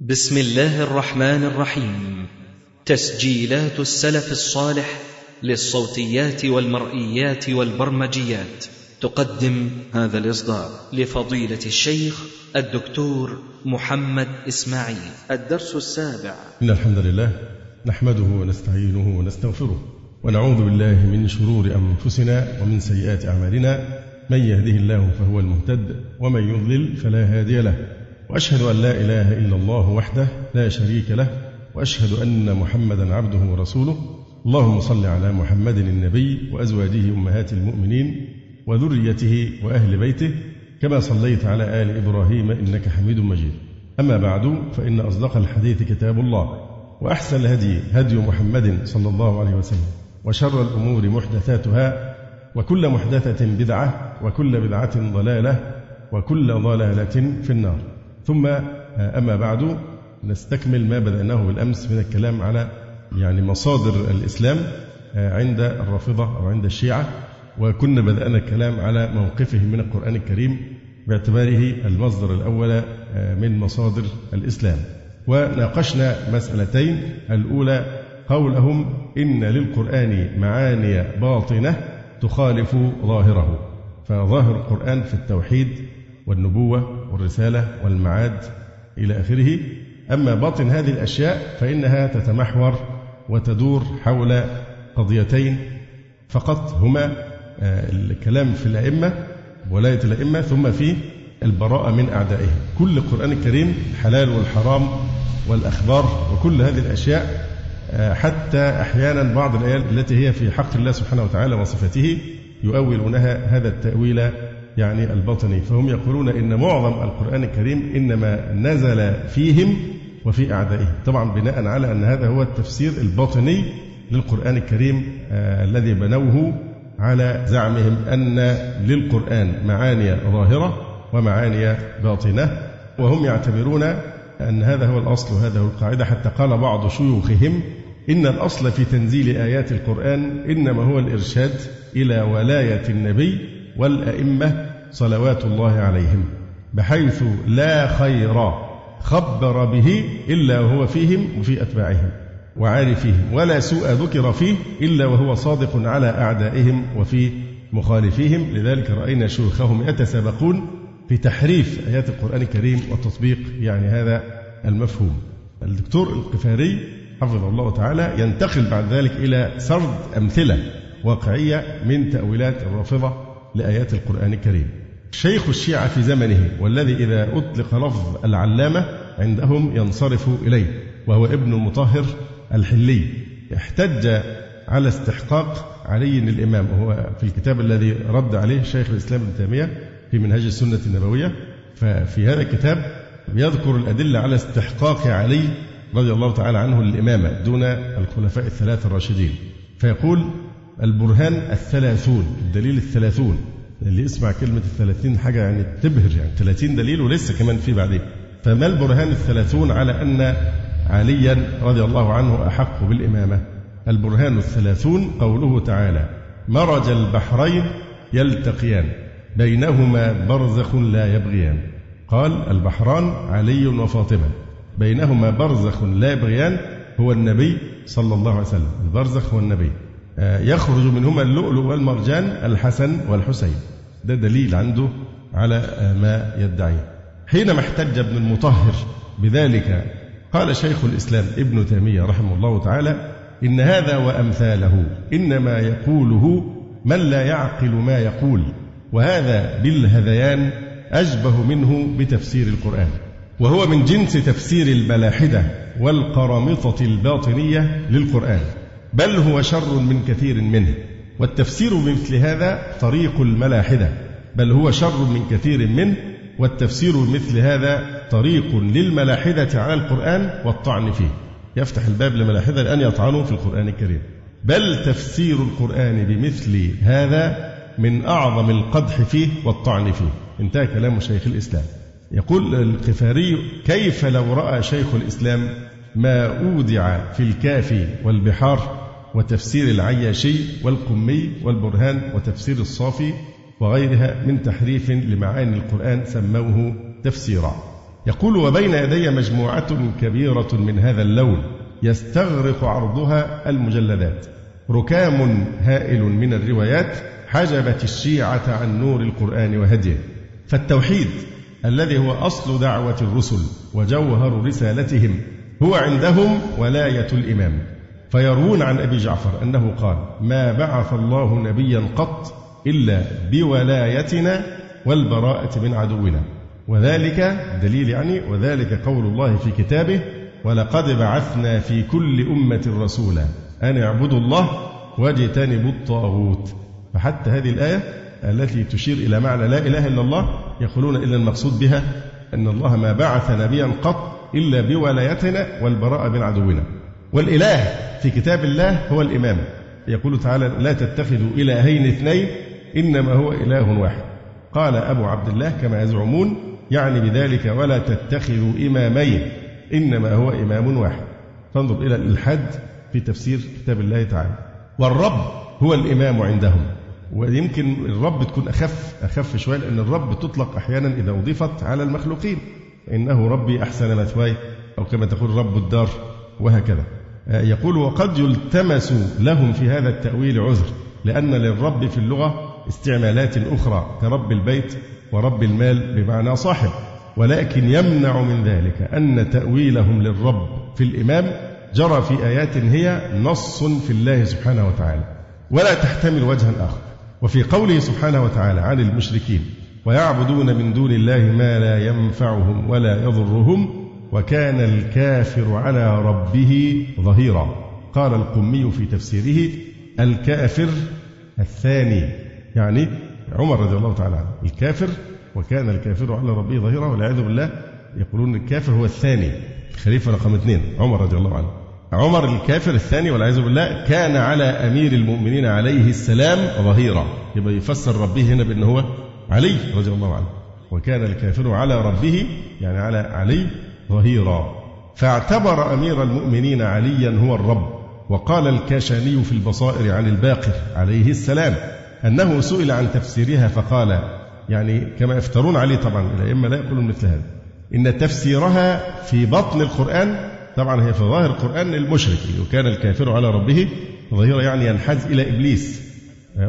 بسم الله الرحمن الرحيم. تسجيلات السلف الصالح للصوتيات والمرئيات والبرمجيات. تقدم هذا الإصدار لفضيلة الشيخ الدكتور محمد إسماعيل. الدرس السابع. إن الحمد لله نحمده ونستعينه ونستغفره ونعوذ بالله من شرور أنفسنا ومن سيئات أعمالنا. من يهده الله فهو المهتد ومن يضلل فلا هادي له. وأشهد أن لا إله إلا الله وحده لا شريك له وأشهد أن محمدا عبده ورسوله. اللهم صل على محمد النبي وأزواجه أمهات المؤمنين وذريته وأهل بيته كما صليت على آل إبراهيم إنك حميد مجيد. أما بعد فإن أصدق الحديث كتاب الله وأحسن الهدي هدي محمد صلى الله عليه وسلم وشر الأمور محدثاتها وكل محدثة بدعة وكل بدعة ضلالة وكل ضلالة في النار. ثم أما بعد نستكمل ما بدأناه بالأمس من الكلام على يعني مصادر الإسلام عند الرافضة أو عند الشيعة وكنا بدأنا الكلام على موقفهم من القرآن الكريم باعتباره المصدر الأول من مصادر الإسلام. وناقشنا مسألتين الأولى قولهم إن للقرآن معاني باطنة تخالف ظاهره فظاهر القرآن في التوحيد والنبوة والرسالة والمعاد إلى آخره. أما باطن هذه الأشياء فإنها تتمحور وتدور حول قضيتين فقط هما الكلام في الأئمة ولاية الأئمة ثم في البراءة من أعدائهم. كل القرآن الكريم الحلال والحرام والأخبار وكل هذه الأشياء حتى أحيانا بعض الآيات التي هي في حق الله سبحانه وتعالى وصفته يؤولونها هذا التأويل يعني الباطني فهم يقولون إن معظم القرآن الكريم إنما نزل فيهم وفي أعدائهم. طبعا بناء على أن هذا هو التفسير الباطني للقرآن الكريم آه الذي بنوه على زعمهم أن للقرآن معاني ظاهرة ومعاني باطنة وهم يعتبرون أن هذا هو الأصل وهذا هو القاعدة. حتى قال بعض شيوخهم إن الأصل في تنزيل آيات القرآن إنما هو الإرشاد إلى ولاية النبي والأئمة صلوات الله عليهم بحيث لا خير خبر به إلا وهو فيهم وفي أتباعهم وعارفهم ولا سوء ذكر فيه إلا وهو صادق على أعدائهم وفي مخالفيهم. لذلك رأينا شيوخهم يتسابقون في تحريف آيات القرآن الكريم وتطبيق يعني هذا المفهوم. الدكتور القفاري حفظه الله تعالى ينتقل بعد ذلك إلى سرد أمثلة واقعية من تأويلات الرافضة لآيات القرآن الكريم. شيخ الشيعة في زمنه والذي إذا أطلق لفظ العلامة عندهم ينصرف إليه وهو ابن المطهر الحلي. احتج على استحقاق علي الإمام وهو في الكتاب الذي رد عليه شيخ الإسلام ابن تيمية في منهج السنة النبوية. ففي هذا الكتاب يذكر الأدلة على استحقاق علي رضي الله تعالى عنه للإمامة دون الخلفاء الثلاثة الراشدين. فيقول البرهان الثلاثون الدليل الثلاثون. اللي يسمع كلمة الثلاثين حاجة يعني تبهر يعني. 30 دليل ولسه كمان في بعدين. فما البرهان الثلاثون على أن عليا رضي الله عنه أحق بالإمامة؟ البرهان الثلاثون قوله تعالى مرج البحرين يلتقيان بينهما برزخ لا يبغيان قال البحران علي وفاطمة بينهما برزخ لا يبغيان هو النبي صلى الله عليه وسلم البرزخ هو النبي. يخرج منهما اللؤلؤ والمرجان الحسن والحسين. ده دليل عنده على ما يدعيه. حينما احتج ابن المطهر بذلك قال شيخ الإسلام ابن تيمية رحمه الله تعالى إن هذا وأمثاله إنما يقوله من لا يعقل ما يقول وهذا بالهذيان أشبه منه بتفسير القرآن. وهو من جنس تفسير الملاحدة والقرامطة الباطنية للقرآن. بل هو شر من كثير منه والتفسير بمثل هذا طريق الملاحدة بل هو شر من كثير منه والتفسير بمثل هذا طريق للملاحدة على القرآن والطعن فيه. يفتح الباب لملاحدة لأن يطعنوا في القرآن الكريم. بل تفسير القرآن بمثل هذا من أعظم القدح فيه والطعن فيه. انتهى كلام شيخ الإسلام. يقول القفاري كيف لو رأى شيخ الإسلام ما أودع في الكافي والبحار وتفسير العياشي والقمي والبرهان وتفسير الصافي وغيرها من تحريف لمعاني القرآن سموه تفسيرا. يقول وبين يدي مجموعة كبيرة من هذا اللون يستغرق عرضها المجلدات. ركام هائل من الروايات حجبت الشيعة عن نور القرآن وهديه. فالتوحيد الذي هو أصل دعوة الرسل وجوهر رسالتهم هو عندهم ولاية الإمام. فيروون عن أبي جعفر أنه قال ما بعث الله نبيا قط إلا بولايتنا والبراءة من عدونا وذلك دليل يعني وذلك قول الله في كتابه ولقد بعثنا في كل أمة رسولا أن اعبدوا الله واجتنبوا الطاغوت فحتى هذه الآية التي تشير إلى معنى لا إله إلا الله يقولون إلا المقصود بها أن الله ما بعث نبيا قط إلا بولايتنا والبراءة من عدونا. والإله في كتاب الله هو الإمام. يقول تعالى لا تتخذوا إلهين اثنين إنما هو إله واحد. قال أبو عبد الله كما يزعمون يعني بذلك ولا تتخذوا إمامين إنما هو إمام واحد. فانظر إلى الإلحاد في تفسير كتاب الله تعالى. والرب هو الإمام عندهم. ويمكن الرب تكون أخف أخف شوية لأن الرب تطلق أحيانا إذا أضيفت على المخلوقين. إنه ربي أحسن مثواي أو كما تقول رب الدار وهكذا. يقول وقد يلتمس لهم في هذا التأويل عذر لأن للرب في اللغة استعمالات أخرى كرب البيت ورب المال بمعنى صاحب. ولكن يمنع من ذلك أن تأويلهم للرب في الإمام جرى في آيات هي نص في الله سبحانه وتعالى. ولا تحتمل وجها آخر. وفي قوله سبحانه وتعالى عن المشركين ويعبدون من دون الله ما لا ينفعهم ولا يضرهم وكان الكافر على ربه ظهيرا. قال القمي في تفسيره الكافر الثاني يعني عمر رضي الله تعالى عنه الكافر وكان الكافر على ربه ظهيرا والعياذ بالله يقولون الكافر هو الثاني الخليفة رقم اثنين عمر رضي الله عنه. عمر الكافر الثاني والعياذ بالله كان على أمير المؤمنين عليه السلام ظهيرا يبقى يفسر ربه هنا بأنه هو علي رضي الله عنه. وكان الكافر على ربه يعني على علي ظهيرا. فاعتبر أمير المؤمنين عليا هو الرب. وقال الكاشاني في البصائر عن الباقر عليه السلام أنه سئل عن تفسيرها فقال يعني كما يفترون عليه طبعا الأئمة لا يقولون مثل هذا. إن تفسيرها في بطن القرآن طبعا هي في ظاهر القرآن المشرك وكان الكافر على ربه ظهيرا يعني ينحاز إلى إبليس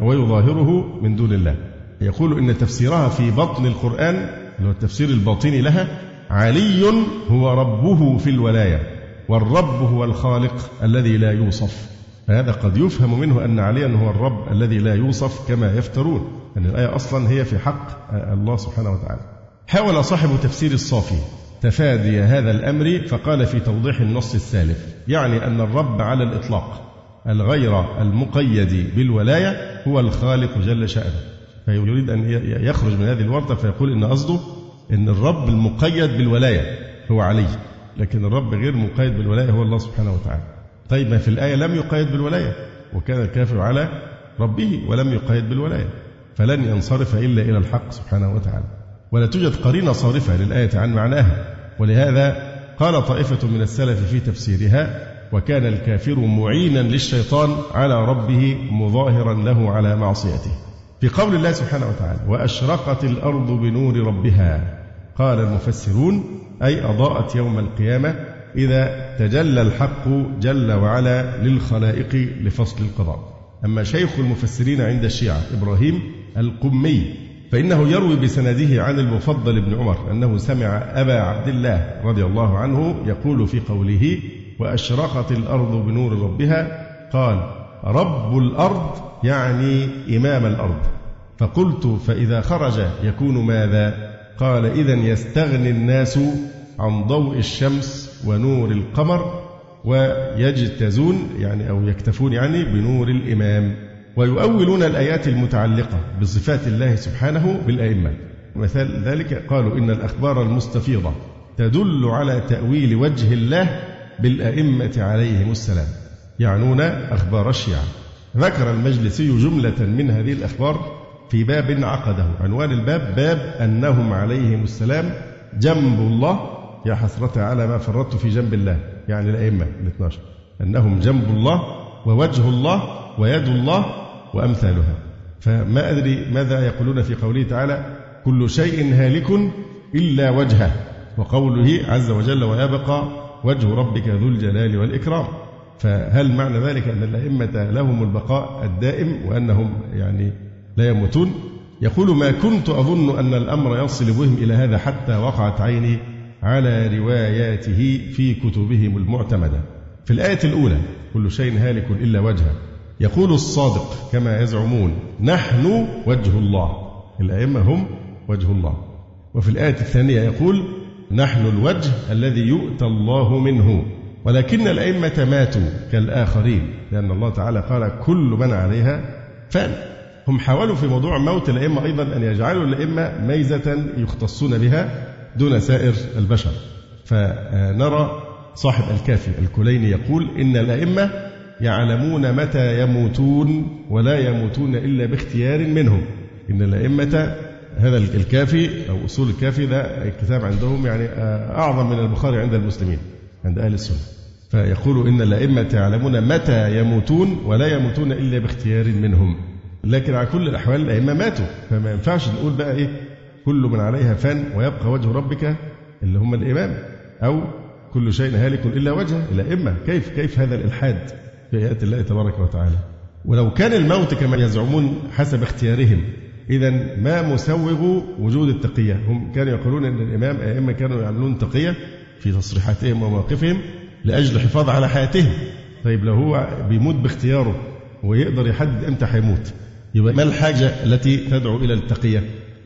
ويظاهره من دون الله. يقول إن تفسيرها في بطن القرآن اللي هو التفسير الباطني لها علي هو ربه في الولاية والرب هو الخالق الذي لا يوصف. فهذا قد يفهم منه أن عليا هو الرب الذي لا يوصف كما يفترون أن الآية أصلا هي في حق الله سبحانه وتعالى. حاول صاحب تفسير الصافي تفادي هذا الأمر فقال في توضيح النص السالف يعني أن الرب على الإطلاق الغير المقيد بالولاية هو الخالق جل شأنه. فيريد أن يخرج من هذه الورطة فيقول إن قصده أن الرب المقيد بالولاية هو علي لكن الرب غير مقيد بالولاية هو الله سبحانه وتعالى. طيب ما في الآية لم يقيد بالولاية؟ وكان الكافر على ربه ولم يقيد بالولاية فلن ينصرف إلا إلى الحق سبحانه وتعالى. ولا توجد قرينة صارفة للآية عن معناها. ولهذا قال طائفة من السلف في تفسيرها وكان الكافر معينا للشيطان على ربه مظاهرا له على معصيته. في قول الله سبحانه وتعالى وأشرقت الأرض بنور ربها. قال المفسرون أي أضاءت يوم القيامة إذا تجلى الحق جل وعلا للخلائق لفصل القضاء. أما شيخ المفسرين عند الشيعة إبراهيم القمي فإنه يروي بسنده عن المفضل بن عمر أنه سمع أبا عبد الله رضي الله عنه يقول في قوله وأشرقت الأرض بنور ربها قال رب الأرض يعني إمام الأرض. فقلت فإذا خرج يكون ماذا؟ قال إذا يستغني الناس عن ضوء الشمس ونور القمر ويجتزون يعني أو يكتفون يعني بنور الإمام. ويؤولون الآيات المتعلقة بصفات الله سبحانه بالأئمة. مثال ذلك قالوا إن الأخبار المستفيضة تدل على تأويل وجه الله بالأئمة عليهم السلام. يعنون أخبار الشيعة. ذكر المجلسي جملة من هذه الأخبار في باب عقده. عنوان الباب باب أنهم عليهم السلام جنب الله. يا حسرة على ما فرطت في جنب الله. يعني الأئمة الاثناشر. أنهم جنب الله ووجه الله ويد الله وأمثالها. فما أدري ماذا يقولون في قوله تعالى كل شيء هالك إلا وجهه وقوله عز وجل ويبقى وجه ربك ذو الجلال والإكرام فهل معنى ذلك أن الأئمة لهم البقاء الدائم وأنهم يعني لا يموتون؟ يقول ما كنت أظن أن الأمر يصل بهم إلى هذا حتى وقعت عيني على رواياته في كتبهم المعتمدة. في الآية الأولى كل شيء هالك إلا وجهه. يقول الصادق كما يزعمون نحن وجه الله. الأئمة هم وجه الله. وفي الآية الثانية يقول نحن الوجه الذي يؤتى الله منه. ولكن الأئمة ماتوا كالآخرين لأن الله تعالى قال كل من عليها فان. هم حاولوا في موضوع موت الأئمة أيضا أن يجعلوا الأئمة ميزة يختصون بها دون سائر البشر. فنرى صاحب الكافي الكليني يقول إن الأئمة يعلمون متى يموتون ولا يموتون إلا باختيار منهم. إن الأئمة هذا الكافي أو أصول الكافي ده الكتاب عندهم يعني أعظم من البخاري عند المسلمين عند أهل السنة. فيقول إن الأئمة يعلمون متى يموتون ولا يموتون إلا باختيار منهم. لكن على كل الأحوال الأئمة ماتوا. فما ينفعش نقول بقى إيه كل من عليها فان ويبقى وجه ربك اللي هم الإمام. أو كل شيء هالك إلا وجهه. الأئمة كيف كيف هذا الإلحاد في آيات الله تبارك وتعالى؟ ولو كان الموت كما يزعمون حسب اختيارهم إذا ما مسوغ وجود التقية؟ هم كانوا يقولون أن الإمام أئمة كانوا يعملون تقية في تصريحاتهم ومواقفهم لأجل الحفاظ على حياتهم. طيب لو هو بيموت باختياره ويقدر يحدد إمتى هيموت يبقى ما الحاجة التي تدعو إلى التقية؟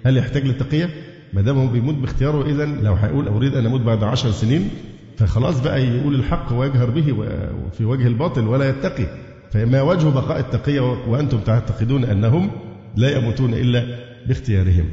هل يحتاج للتقية؟ ما دام هو بيموت باختياره إذا لو هيقول أريد أن أموت بعد عشر سنين فخلاص بقى يقول الحق ويجهر به في وجه الباطل ولا يتقي. فما وجه بقاء التقية وأنتم تعتقدون أنهم لا يموتون إلا باختيارهم؟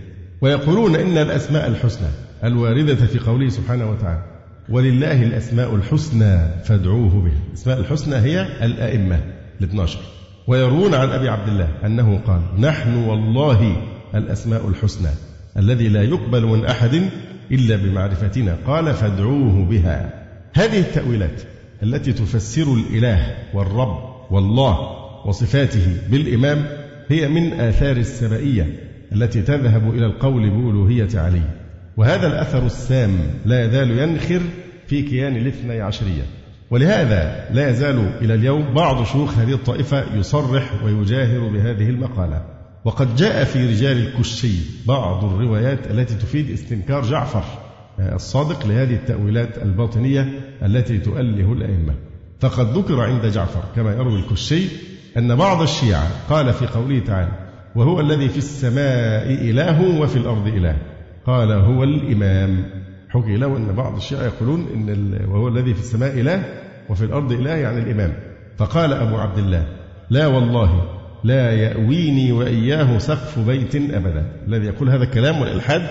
ويقولون إن الأسماء الحسنى الواردة في قوله سبحانه وتعالى ولله الأسماء الحسنى فادعوه بها الأسماء الحسنى هي الأئمة الاثناشر ويروون عن أبي عبد الله أنه قال نحن والله الأسماء الحسنى الذي لا يقبل من أحد إلا بمعرفتنا. قال فادعوه بها. هذه التأويلات التي تفسر الإله والرب والله وصفاته بالإمام هي من آثار السبائية التي تذهب إلى القول بألوهية علي. وهذا الأثر السام لا يزال ينخر في كيان الاثني عشرية. ولهذا لا يزال إلى اليوم بعض شيوخ هذه الطائفة يصرح ويجاهر بهذه المقالة. وقد جاء في رجال الكشي بعض الروايات التي تفيد استنكار جعفر الصادق لهذه التأويلات الباطنية التي تؤله الأئمة. فقد ذكر عند جعفر كما يروي الكشي أن بعض الشيعة قال في قوله تعالى وهو الذي في السماء إله وفي الأرض إله قال هو الإمام. حكي له أن بعض الشيعة يقولون إن وهو الذي في السماء إله وفي الأرض إله يعني الإمام. فقال أبو عبد الله لا والله لا يأويني وإياه سقف بيت أبدا. الذي يقول هذا الكلام والإلحاد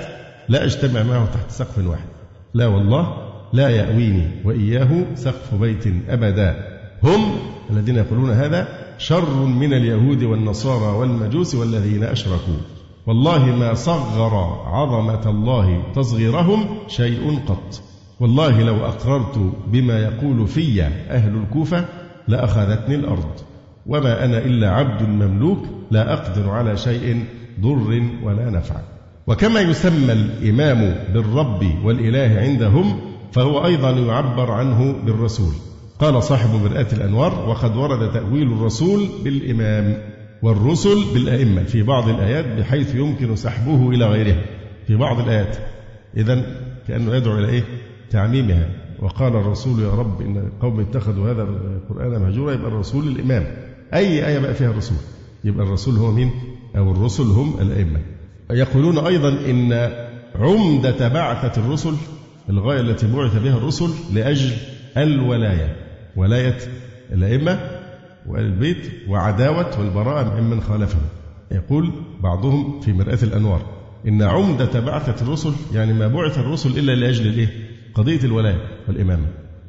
لا أجتمع معه تحت سقف واحد. لا والله لا يأويني وإياه سقف بيت أبدا. هم الذين يقولون هذا شر من اليهود والنصارى والمجوس والذين أشركوا. والله ما صغر عظمة الله تصغيرهم شيء قط. والله لو أقررت بما يقول في أهل الكوفة لأخذتني الأرض. وما أنا إلا عبد مملوك لا أقدر على شيء ضر ولا نفع. وكما يسمى الإمام بالرب والإله عندهم فهو أيضا يعبر عنه بالرسول. قال صاحب مرآة الأنوار وقد ورد تأويل الرسول بالإمام. والرسل بالأئمة في بعض الآيات بحيث يمكن سحبه إلى غيرها. في بعض الآيات. إذا كأنه يدعو إلى إيه؟ تعميمها. وقال الرسول يا رب إن القوم اتخذوا هذا القرآن مهجورا يبقى الرسول الإمام. أي آية بقى فيها الرسول؟ يبقى الرسول هو مين؟ أو الرسل هم الأئمة. يقولون أيضا إن عمدة بعثة الرسل الغاية التي بعث بها الرسل لأجل الولاية ولاية الأئمة وآل البيت وعداوة والبراءة ممن خالفهم يقول بعضهم في مرآة الأنوار إن عمدة بعثة الرسل يعني ما بعث الرسل إلا لأجل الإيه؟ قضية الولاية والإمامة.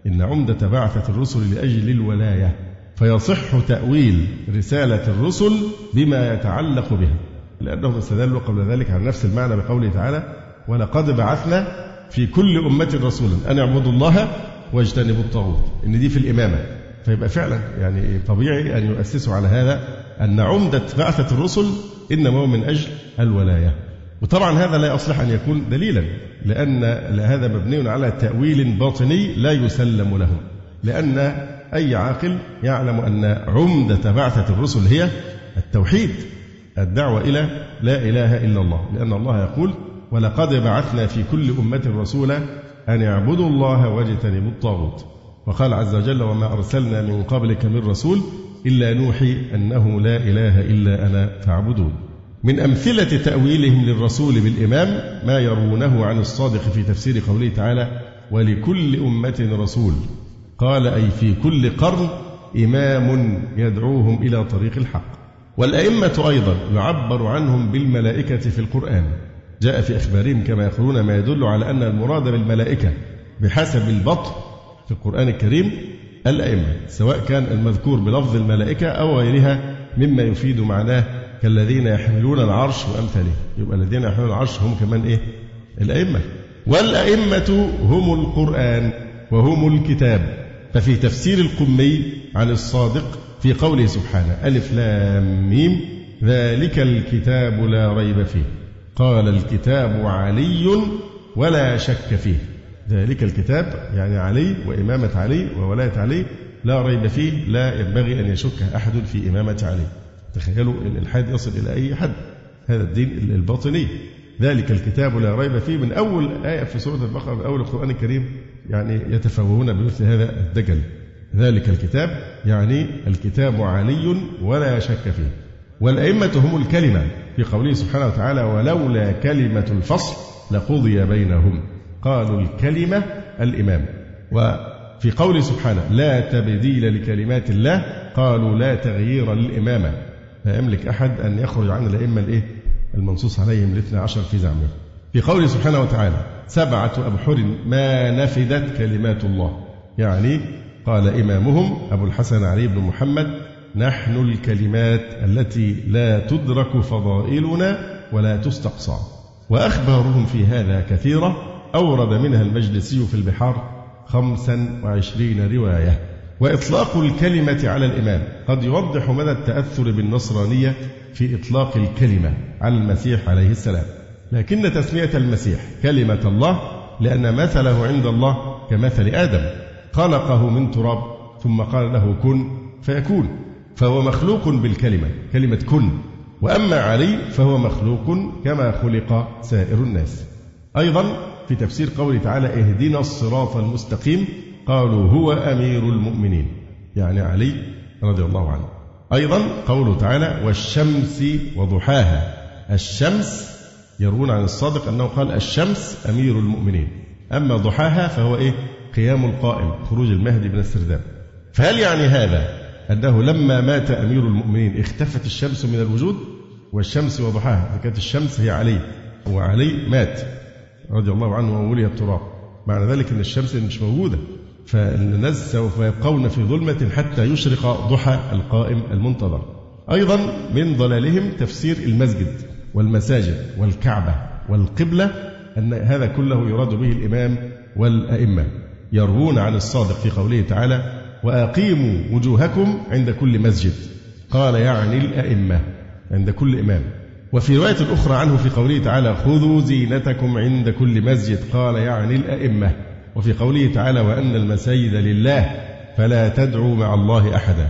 إن عمدة بعثة الرسل لأجل الولاية فيصح تأويل رسالة الرسل بما يتعلق بها لأنهم استدلوا قبل ذلك على نفس المعنى بقوله تعالى ولقد بعثنا في كل أمة رسولا أن اعبدوا الله واجتنبوا الطاغوت. إن دي في الإمامة. فيبقى فعلا يعني طبيعي أن يؤسسوا على هذا أن عمدة بعثة الرسل إنما هو من أجل الولاية. وطبعا هذا لا يصلح أن يكون دليلا لأن هذا مبني على تأويل باطني لا يسلم له. لأن أي عاقل يعلم أن عمدة بعثة الرسل هي التوحيد الدعوة إلى لا إله إلا الله. لأن الله يقول ولقد بعثنا في كل أمة رسولا أن اعبدوا الله واجتنبوا الطاغوت. وقال عز وجل وما أرسلنا من قبلك من رسول إلا نوحي أنه لا إله إلا أنا فاعبدون. من أمثلة تأويلهم للرسول بالإمام ما يروونه عن الصادق في تفسير قوله تعالى ولكل أمة رسول قال أي في كل قرن إمام يدعوهم إلى طريق الحق والأئمة أيضا يعبر عنهم بالملائكة في القرآن. جاء في إخبارهم كما يقولون ما يدل على أن المراد بالملائكة بحسب البطن في القرآن الكريم الأئمة سواء كان المذكور بلفظ الملائكة أو غيرها مما يفيد معناه كالذين يحملون العرش وأمثاله. يبقى الذين يحملون العرش هم كمان إيه؟ الأئمة. والأئمة هم القرآن وهم الكتاب. ففي تفسير القمي عن الصادق في قوله سبحانه ألف لام ميم ذلك الكتاب لا ريب فيه. قال الكتاب علي ولا شك فيه. ذلك الكتاب يعني علي وإمامة علي وولاية علي لا ريب فيه لا ينبغي أن يشك أحد في إمامة علي. تخيلوا الإلحاد يصل إلى أي حد هذا الدين الباطني. ذلك الكتاب لا ريب فيه من أول آية في سورة البقرة من أول القرآن الكريم يعني يتفوهون بمثل هذا الدجل. ذلك الكتاب يعني الكتاب علي ولا شك فيه. والأئمة هم الكلمة في قوله سبحانه وتعالى ولولا كلمة الفصل لقضي بينهم قالوا الكلمة الإمام. وفي قوله سبحانه لا تبديل لكلمات الله قالوا لا تغيير للإمامة لا يملك أحد أن يخرج عن الأئمة الإيه؟ المنصوص عليهم الاثنى عشر في زعمه في قوله سبحانه وتعالى سبعة أبحر ما نفدت كلمات الله يعني قال إمامهم أبو الحسن علي بن محمد نحن الكلمات التي لا تدرك فضائلنا ولا تستقصى وأخبارهم في هذا كثيرة. أورد منها المجلسي في البحار خمسا وعشرين رواية. وإطلاق الكلمة على الإمام. قد يوضح مدى التأثر بالنصرانية في إطلاق الكلمة على المسيح عليه السلام. لكن تسمية المسيح كلمة الله لأن مثله عند الله كمثل آدم. خلقه من تراب ثم قال له كن فيكون. فهو مخلوق بالكلمة كلمة كن. وأما علي فهو مخلوق كما خلق سائر الناس. أيضا في تفسير قوله تعالى اهدنا الصراط المستقيم قالوا هو أمير المؤمنين. يعني علي رضي الله عنه. أيضا قوله تعالى والشمس وضحاها. الشمس يروون عن الصادق أنه قال الشمس أمير المؤمنين. أما ضحاها فهو إيه؟ قيام القائم خروج المهدي من السرداب. فهل يعني هذا أنه لما مات أمير المؤمنين اختفت الشمس من الوجود؟ والشمس وضحاها. كانت الشمس هي علي وعلي مات. رضي الله عنه وولي التراب. معنى ذلك أن الشمس مش موجودة. فالناس سوف يبقون في ظلمة حتى يشرق ضحى القائم المنتظر. أيضا من ضلالهم تفسير المسجد والمساجد والكعبة والقبلة أن هذا كله يراد به الإمام والأئمة. يروون عن الصادق في قوله تعالى وأقيموا وجوهكم عند كل مسجد قال يعني الأئمة عند كل إمام. وفي رواية أخرى عنه في قوله تعالى خذوا زينتكم عند كل مسجد قال يعني الأئمة. وفي قوله تعالى وأن المساجد لله فلا تدعوا مع الله أحدا.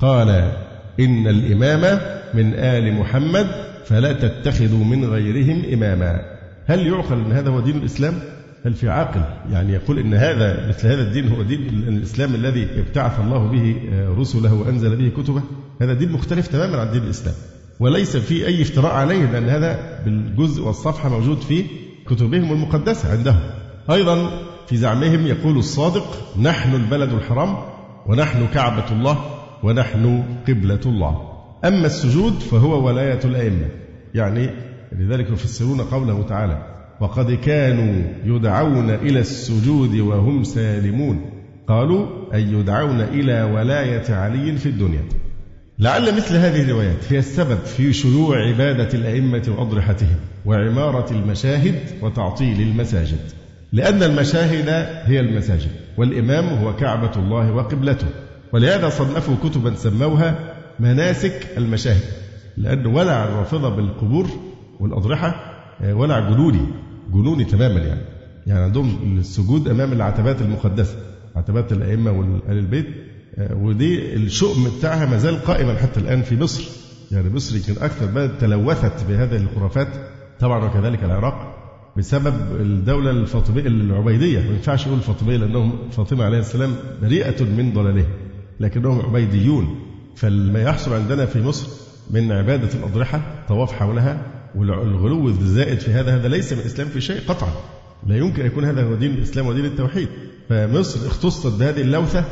قال إن الإمام من آل محمد فلا تتخذوا من غيرهم إماما. هل يعقل أن هذا هو دين الإسلام؟ هل في عاقل؟ يعني يقول إن هذا مثل هذا الدين هو دين الإسلام الذي ابتعث الله به رسله وأنزل به كتبه؟ هذا دين مختلف تماما عن دين الإسلام. وليس في أي افتراء عليه لأن هذا بالجزء والصفحة موجود في كتبهم المقدسة عندهم. أيضا في زعمهم يقول الصادق نحن البلد الحرام ونحن كعبة الله ونحن قبلة الله. أما السجود فهو ولاية الأئمة. يعني لذلك يفسرون قوله تعالى وقد كانوا يدعون إلى السجود وهم سالمون قالوا أي يدعون إلى ولاية علي في الدنيا؟ لعل مثل هذه الروايات هي السبب في شيوع عبادة الأئمة وأضرحتهم وعمارة المشاهد وتعطيل المساجد. لأن المشاهد هي المساجد والإمام هو كعبة الله وقبلته. ولهذا صنفوا كتبا سموها مناسك المشاهد. لأن ولع الرافضة بالقبور والأضرحة آه، ولع جنوني جنوني تماما يعني. يعني عندهم السجود أمام العتبات المقدسة عتبات الأئمة وآل البيت. ودي الشؤم بتاعها ما زال قائما حتى الآن في مصر. يعني مصر يمكن أكثر بلد تلوثت بهذه الخرافات طبعا وكذلك العراق بسبب الدولة الفاطمية العبيدية. ما ينفعش نقول الفاطمية لأنهم فاطمة عليه السلام بريئة من ضلالها لكنهم عبيديون. فما يحصل عندنا في مصر من عبادة الأضرحة طواف حولها والغلو الزائد في هذا هذا ليس من الإسلام في شيء قطعا. لا يمكن أن يكون هذا هو دين الإسلام ودين التوحيد. فمصر اختصت بهذه اللوثة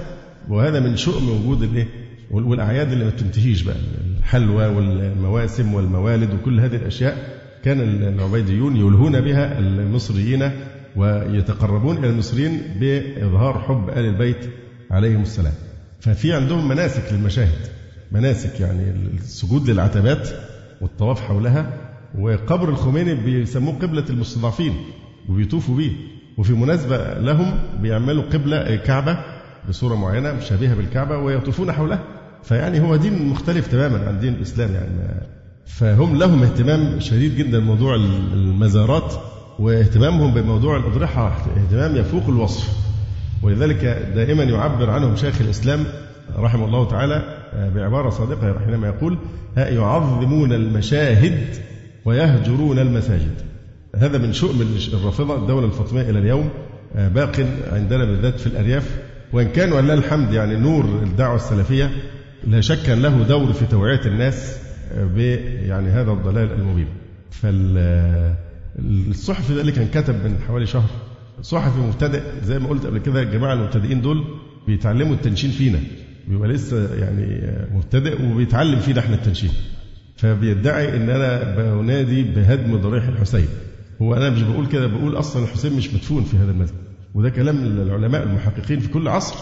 وهذا من شؤم وجود الايه والأعياد اللي ما بتنتهيش بقى الحلوى والمواسم والموالد وكل هذه الأشياء كان العبيديون يلهون بها المصريين ويتقربون إلى المصريين بإظهار حب آل البيت عليهم السلام. ففي عندهم مناسك للمشاهد مناسك يعني السجود للعتبات والطواف حولها وقبر الخميني بيسموه قبلة المستضعفين وبيطوفوا به وفي مناسبة لهم بيعملوا قبلة كعبة بصورة معينة شبيهة بالكعبة ويطوفون حولها فيعني هو دين مختلف تماما عن دين الإسلام يعني. فهم لهم اهتمام شديد جدا بموضوع المزارات واهتمامهم بموضوع الأضرحة اهتمام يفوق الوصف. ولذلك دائما يعبر عنهم شيخ الإسلام رحمه الله تعالى بعبارة صادقة حينما يقول يعظمون المشاهد ويهجرون المساجد. هذا من شؤم الرافضة الدولة الفاطمية إلى اليوم باق عندنا بالذات في الأرياف وإن كان ولله الحمد يعني نور الدعوة السلفية لا شك أن له دور في توعية الناس ب يعني هذا الضلال المبين. فالصحفي ده اللي كان كتب من حوالي شهر صحفي مبتدئ زي ما قلت قبل كده الجماعة المبتدئين دول بيتعلموا التنشين فينا بيبقى لسه يعني مبتدئ وبيتعلم فينا إحنا التنشين. فبيدعي إن أنا بنادي بهدم ضريح الحسين. هو أنا مش بقول كده بقول أصلا الحسين مش مدفون في هذا المسجد. وده كلام العلماء المحققين في كل عصر.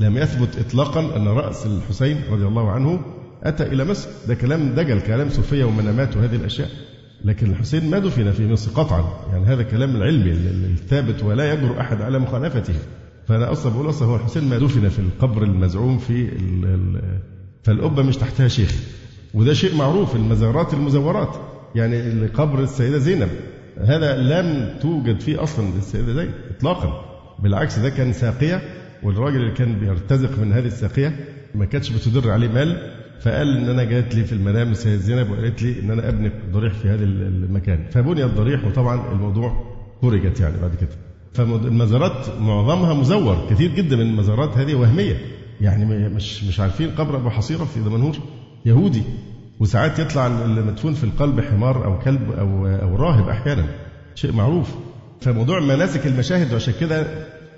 لم يثبت اطلاقا أن رأس الحسين رضي الله عنه أتى إلى مصر. ده كلام دجل كلام صوفية ومنامات وهذه الأشياء. لكن الحسين ما دفن في مصر قطعا. يعني هذا كلام العلمي الثابت ولا يجرؤ أحد على مخالفته. فأنا أصلا بقول أصلا هو الحسين ما دفن في القبر المزعوم في فالقبه مش تحتها شيخ. وده شيء معروف المزارات المزورات. يعني قبر السيدة زينب. هذا لم توجد فيه أصلا السيده زينب اطلاقا. بالعكس ده كان ساقية والراجل اللي كان بيرتزق من هذه الساقية ما كانتش بتدر عليه مال فقال إن أنا جات لي في المنام السيدة زينب وقالت لي إن أنا أبني ضريح في هذا المكان. فبني الضريح وطبعا الموضوع فرجت يعني بعد كده. فالمزارات معظمها مزور كثير جدا من المزارات هذه وهمية. يعني مش مش عارفين قبر أبو حصيرة في دمنهور يهودي. وساعات يطلع المدفون في القلب حمار أو كلب أو أو راهب أحيانا. شيء معروف. فموضوع مناسك المشاهد وعشان كده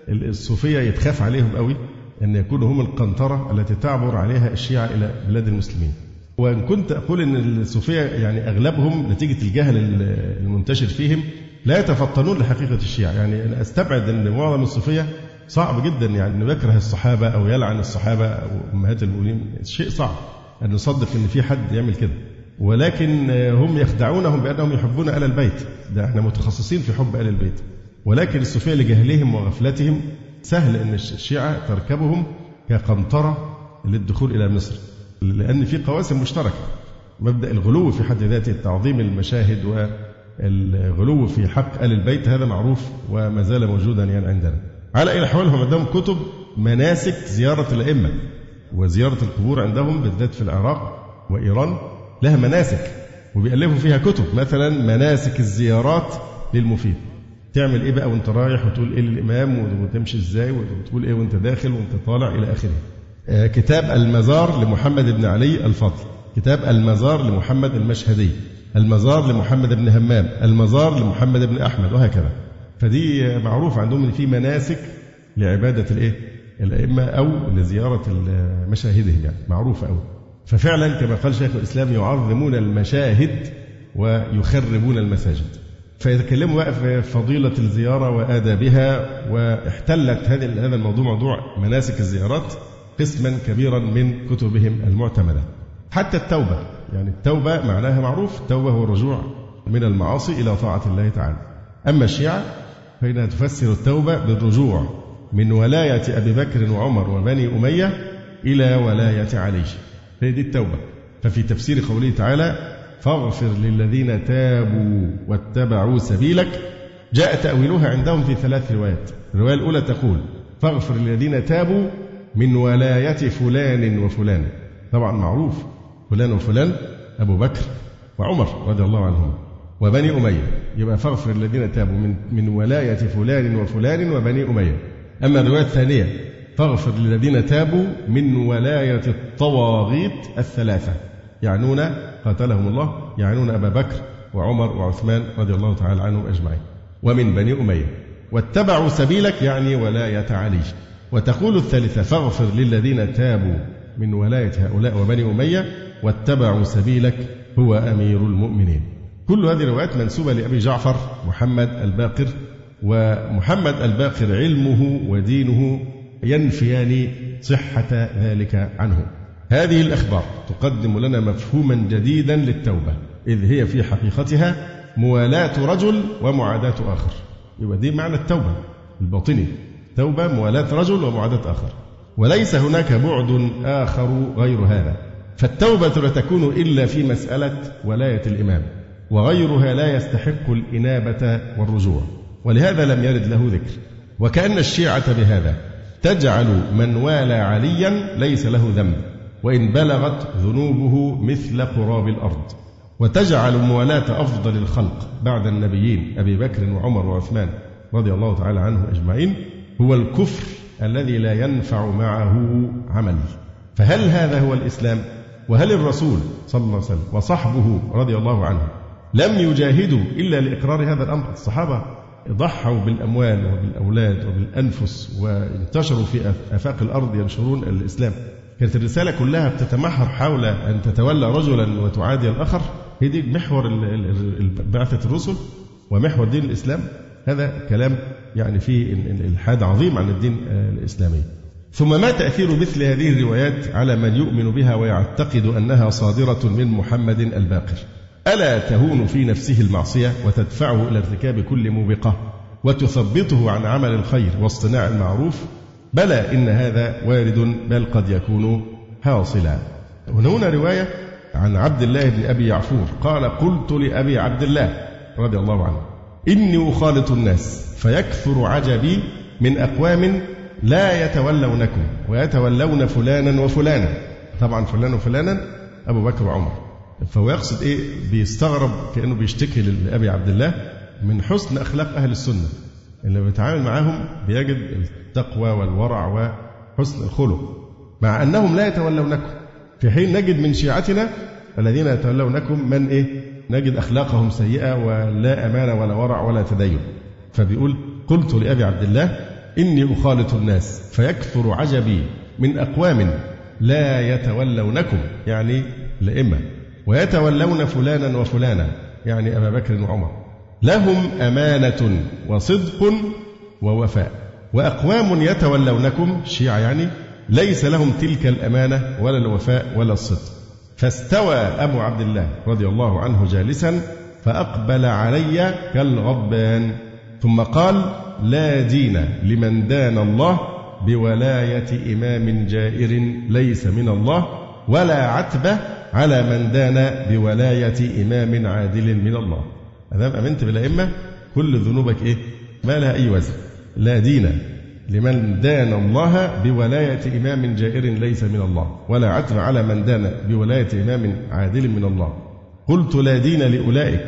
الصوفية يتخاف عليهم قوي أن يكونوا هم القنطرة التي تعبر عليها الشيعة إلى بلاد المسلمين. وإن كنت أقول إن الصوفية يعني أغلبهم نتيجة الجهل المنتشر فيهم لا يتفطنون لحقيقة الشيعة. يعني أنا أستبعد أن معظم الصوفية صعب جدا يعني أنه يكره الصحابة أو يلعن الصحابة أو أمهات المؤمنين. شيء صعب أن نصدق أن في حد يعمل كده. ولكن هم يخدعونهم بأنهم يحبون آل البيت. ده إحنا متخصصين في حب آل البيت. ولكن الصوفية لجهلهم وغفلتهم سهل أن الشيعة تركبهم كقنطرة للدخول إلى مصر. لأن في قواسم مشتركة. مبدأ الغلو في حد ذاته تعظيم المشاهد و الغلو في حق آل البيت هذا معروف وما زال موجودا يعني عندنا. على أي الأحوال هم عندهم كتب مناسك زيارة الأئمة. وزيارة القبور عندهم بالذات في العراق وإيران. لها مناسك وبيألفوا فيها كتب مثلا مناسك الزيارات للمفيد. تعمل إيه بقى وأنت رايح وتقول إيه للإمام وتمشي إزاي وتقول إيه وأنت داخل وأنت طالع إلى آخره. آه كتاب المزار لمحمد بن علي الفضل، كتاب المزار لمحمد المشهدي، المزار لمحمد بن همام. المزار لمحمد بن أحمد وهكذا. فدي معروف عندهم إن في مناسك لعبادة الإيه؟ الأئمة أو لزيارة مشاهدهم يعني معروفة أوي. ففعلا كما قال شيخ الإسلام يعظمون المشاهد ويخربون المساجد. فيتكلموا بقى في فضيلة الزيارة وآدابها واحتلت هذا هذا الموضوع موضوع مناسك الزيارات قسما كبيرا من كتبهم المعتمدة. حتى التوبة يعني التوبة معناها معروف التوبة هو الرجوع من المعاصي إلى طاعة الله تعالى. أما الشيعة فإنها تفسر التوبة بالرجوع من ولاية أبي بكر وعمر وبني أمية إلى ولاية علي. هي دي التوبة. ففي تفسير قوله تعالى فاغفر للذين تابوا واتبعوا سبيلك. جاء تأويلها عندهم في ثلاث روايات. الرواية الأولى تقول فاغفر للذين تابوا من ولاية فلان وفلان. طبعا معروف فلان وفلان أبو بكر وعمر رضي الله عنهم وبني أمية. يبقى فاغفر الذين تابوا من من ولاية فلان وفلان وبني أمية. أما الرواية الثانية فاغفر للذين تابوا من ولاية الطواغيت الثلاثة. يعنون قاتلهم الله يعنون أبا بكر وعمر وعثمان رضي الله تعالى عنهم أجمعين. ومن بني أمية. واتبعوا سبيلك يعني ولاية علي. وتقول الثالثة فاغفر للذين تابوا من ولاية هؤلاء وبني أمية واتبعوا سبيلك هو أمير المؤمنين. كل هذه الروايات منسوبة لأبي جعفر محمد الباقر ومحمد الباقر علمه ودينه ينفيان صحة ذلك عنه. هذه الأخبار تقدم لنا مفهوما جديدا للتوبة إذ هي في حقيقتها موالاة رجل ومعاداة آخر. يبقى دي معنى التوبة الباطني. توبة موالاة رجل ومعاداة آخر. وليس هناك بعد آخر غير هذا. فالتوبة لا تكون إلا في مسألة ولاية الإمام وغيرها لا يستحق الإنابة والرجوع. ولهذا لم يرد له ذكر. وكأن الشيعة بهذا تجعل من والى عليا ليس له ذنب وإن بلغت ذنوبه مثل قراب الأرض. وتجعل موالاة أفضل الخلق بعد النبيين أبي بكر وعمر وعثمان رضي الله تعالى عنهم أجمعين هو الكفر الذي لا ينفع معه عمل. فهل هذا هو الإسلام؟ وهل الرسول صلى الله عليه وسلم وصحبه رضي الله عنه لم يجاهدوا إلا لإقرار هذا الأمر؟ الصحابة ضحوا بالأموال وبالأولاد وبالأنفس وانتشروا في آفاق الأرض ينشرون الإسلام. كانت الرسالة كلها بتتمحور حول أن تتولى رجلا وتعادي الآخر. هي دي محور بعثة الرسل ومحور دين الإسلام. هذا كلام يعني فيه الإلحاد عظيم عن الدين الإسلامي. ثم ما تأثير مثل هذه الروايات على من يؤمن بها ويعتقد أنها صادرة من محمد الباقر؟ ألا تهون في نفسه المعصية وتدفعه إلى ارتكاب كل موبقة وتثبطه عن عمل الخير واصطناع المعروف؟ بلى إن هذا وارد بل قد يكون حاصلا. هنا رواية عن عبد الله بن أبي يعفور. قال قلت لأبي عبد الله رضي الله عنه إني أخالط الناس فيكثر عجبي من أقوام لا يتولونكم ويتولون فلانا وفلانا. طبعا فلان وفلانا أبو بكر وعمر. فهو يقصد إيه؟ بيستغرب كأنه بيشتكي لأبي عبد الله من حسن أخلاق أهل السنة اللي بيتعامل معاهم بيجد التقوى والورع وحسن الخلق مع أنهم لا يتولونكم. في حين نجد من شيعتنا الذين يتولونكم من إيه؟ نجد أخلاقهم سيئة ولا أمانة ولا ورع ولا تدين. فبيقول قلت لأبي عبد الله إني أخالط الناس فيكثر عجبي من أقوام لا يتولونكم يعني الأئمة ويتولون فلانا وفلانا. يعني أبا بكر وعمر لهم أمانة وصدق ووفاء. وأقوام يتولونكم الشيعة يعني ليس لهم تلك الأمانة ولا الوفاء ولا الصدق. فاستوى أبو عبد الله رضي الله عنه جالسا فأقبل علي كالغضبان ثم قال لا دين لمن دان الله بولاية إمام جائر ليس من الله ولا عتبة على من دان بولاية إمام عادل من الله. أدام أمنت بالأئمة؟ كل ذنوبك إيه؟ ما لها أي وزن. لا دين لمن دان الله بولاية إمام جائر ليس من الله ولا عتب على من دان بولاية إمام عادل من الله. قلت لا دين لأولئك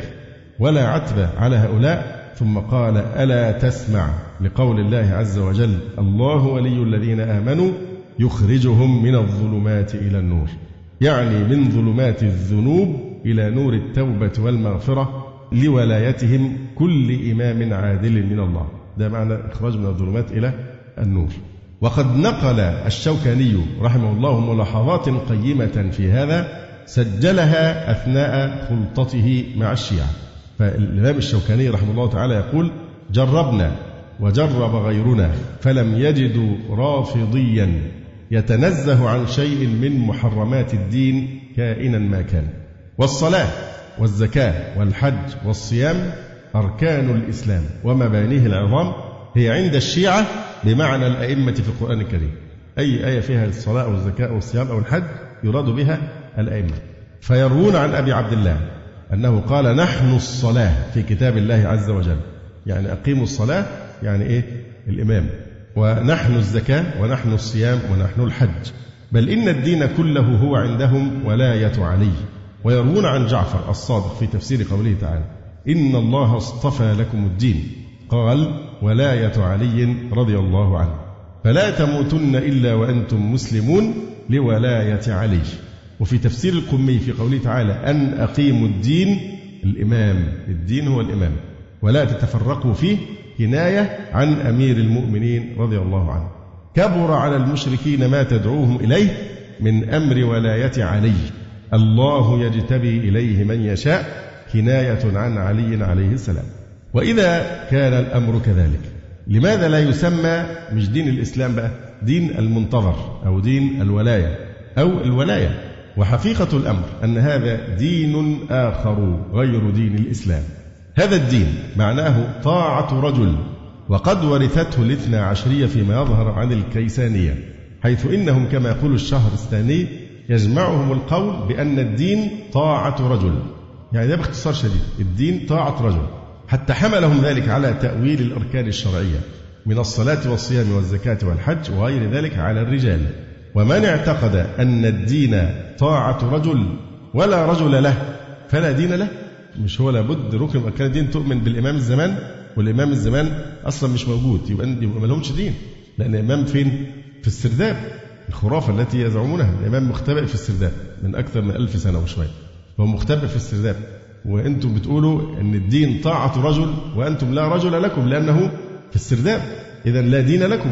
ولا عتب على هؤلاء. ثم قال ألا تسمع لقول الله عز وجل الله ولي الذين آمنوا يخرجهم من الظلمات إلى النور. يعني من ظلمات الذنوب إلى نور التوبة والمغفرة لولايتهم كل إمام عادل من الله. ده معنى إخراج من الظلمات إلى النور. وقد نقل الشوكاني رحمه الله ملاحظات قيمة في هذا سجلها أثناء خلطته مع الشيعة. فالإمام الشوكاني رحمه الله تعالى يقول جربنا وجرب غيرنا فلم يجدوا رافضيا يتنزه عن شيء من محرمات الدين كائنا ما كان. والصلاة والزكاة والحج والصيام أركان الإسلام ومبانيه العظام هي عند الشيعة بمعنى الأئمة في القرآن الكريم. أي آية فيها الصلاة أو الزكاة أو الصيام أو الحج يراد بها الأئمة. فيروون عن أبي عبد الله أنه قال نحن الصلاة في كتاب الله عز وجل. يعني أقيموا الصلاة يعني إيه؟ الإمام. ونحن الزكاة ونحن الصيام ونحن الحج. بل إن الدين كله هو عندهم ولاية علي. ويروون عن جعفر الصادق في تفسير قوله تعالى إن الله اصطفى لكم الدين. قال ولاية علي رضي الله عنه. فلا تموتن إلا وأنتم مسلمون لولاية علي. وفي تفسير القمي في قوله تعالى أن أقيموا الدين الإمام الدين هو الإمام. ولا تتفرقوا فيه كناية عن أمير المؤمنين رضي الله عنه. كبر على المشركين ما تدعوهم إليه من أمر ولاية علي. الله يجتبي إليه من يشاء كناية عن علي عليه السلام. وإذا كان الأمر كذلك لماذا لا يسمى مش دين الإسلام بقى دين المنتظر أو دين الولاية أو الولاية؟ وحقيقة الأمر أن هذا دين آخر غير دين الإسلام. هذا الدين معناه طاعة رجل وقد ورثته الاثنى عشرية فيما يظهر عن الكيسانية حيث إنهم كما يقول الشهر الثاني يجمعهم القول بأن الدين طاعة رجل. يعني ده باختصار شديد الدين طاعة رجل. حتى حملهم ذلك على تأويل الأركان الشرعية من الصلاة والصيام والزكاة والحج وغير ذلك على الرجال. ومن اعتقد أن الدين طاعة رجل ولا رجل له فلا دين له. مش هو لابد ركن من أركان الدين تؤمن بالإمام الزمان والإمام الزمان أصلا مش موجود يبقى يبقى ما لهمش دين لأن الإمام فين؟ في السرداب الخرافة التي يزعمونها الإمام مختبئ في السرداب من أكثر من ألف سنة وشوية هو مختبئ في السرداب وأنتم بتقولوا أن الدين طاعة رجل وأنتم لا رجل لكم لأنه في السرداب إذا لا دين لكم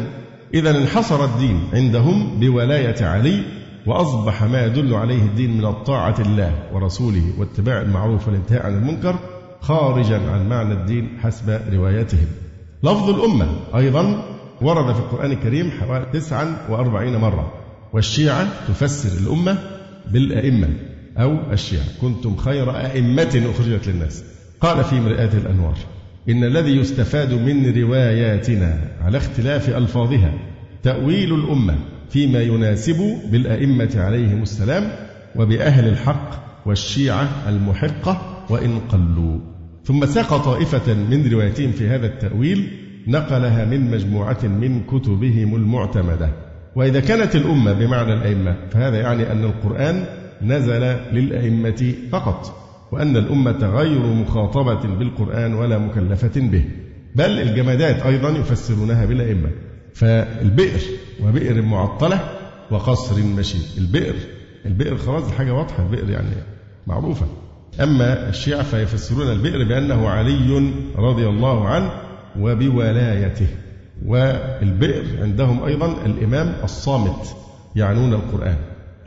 إذا انحصر الدين عندهم بولاية علي وأصبح ما يدل عليه الدين من الطاعة الله ورسوله واتباع المعروف والانتهاء عن المنكر خارجا عن معنى الدين حسب روايتهم لفظ الأمة أيضا ورد في القرآن الكريم حوالي 49 مرة. والشيعة تفسر الأمة بالأئمة أو الشيعة. كنتم خير أئمة أخرجت للناس. قال في مرآة الأنوار إن الذي يستفاد من رواياتنا على اختلاف ألفاظها تأويل الأمة فيما يناسب بالأئمة عليهم السلام وبأهل الحق والشيعة المحقة وإن قلوا. ثم ساق طائفة من روايتهم في هذا التأويل نقلها من مجموعة من كتبهم المعتمدة. وإذا كانت الأمة بمعنى الأئمة فهذا يعني أن القرآن نزل للأئمة فقط وأن الأمة غير مخاطبة بالقرآن ولا مكلفة به بل الجمادات أيضا يفسرونها بالأئمة. فالبئر وبئر معطلة وقصر مشيد البئر البئر خلاص حاجة واضحة البئر يعني معروفة. أما الشيعة فيفسرون البئر بأنه علي رضي الله عنه وبولايته. والبئر عندهم أيضا الإمام الصامت يعنون القرآن.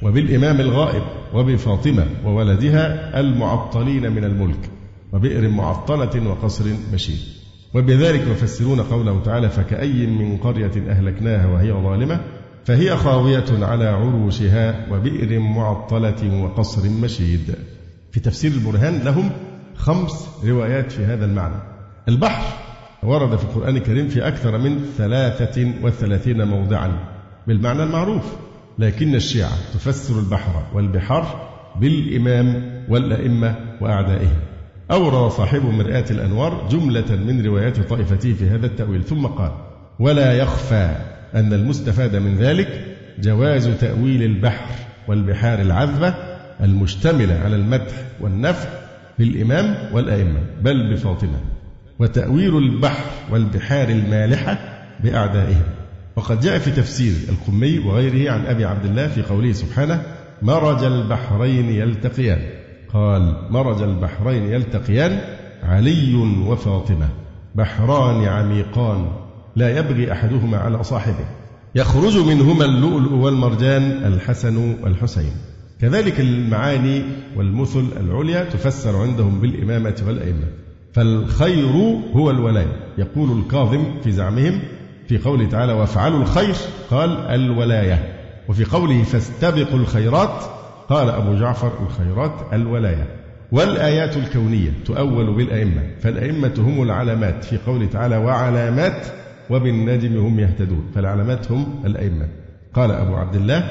وبالإمام الغائب وبفاطمة وولدها المعطلين من الملك. وبئر معطلة وقصر مشيد وبذلك يفسرون قوله تعالى فكأي من قرية أهلكناها وهي ظالمة فهي خاوية على عروشها وبئر معطلة وقصر مشيد. في تفسير البرهان لهم خمس روايات في هذا المعنى. البحر ورد في القرآن الكريم في أكثر من ثلاثة وثلاثين موضعا بالمعنى المعروف. لكن الشيعة تفسر البحر والبحار بالإمام والأئمة وأعدائهم. أورى صاحب مرآة الأنوار جملة من روايات طائفته في هذا التأويل. ثم قال ولا يخفى أن المستفاد من ذلك جواز تأويل البحر والبحار العذبة المشتملة على المدح والنفع بالإمام والأئمة بل بفاطمة وتأويل البحر والبحار المالحة بأعدائهم. وقد جاء في تفسير القمي وغيره عن أبي عبد الله في قوله سبحانه مرج البحرين يلتقيان. قال مرج البحرين يلتقيان علي وفاطمة بحران عميقان لا يبغي أحدهما على صاحبه. يخرج منهما اللؤلؤ والمرجان الحسن والحسين. كذلك المعاني والمثل العليا تفسر عندهم بالإمامة والأئمة. فالخير هو الولاية يقول الكاظم في زعمهم في قوله تعالى وافعلوا الخير قال الولاية وفي قوله فاستبقوا الخيرات قال أبو جعفر الخيرات الولاية والآيات الكونية تؤول بالأئمة فالأئمة هم العلامات في قوله تعالى وعلامات وبالنجم هم يهتدون فالعلامات هم الأئمة. قال أبو عبد الله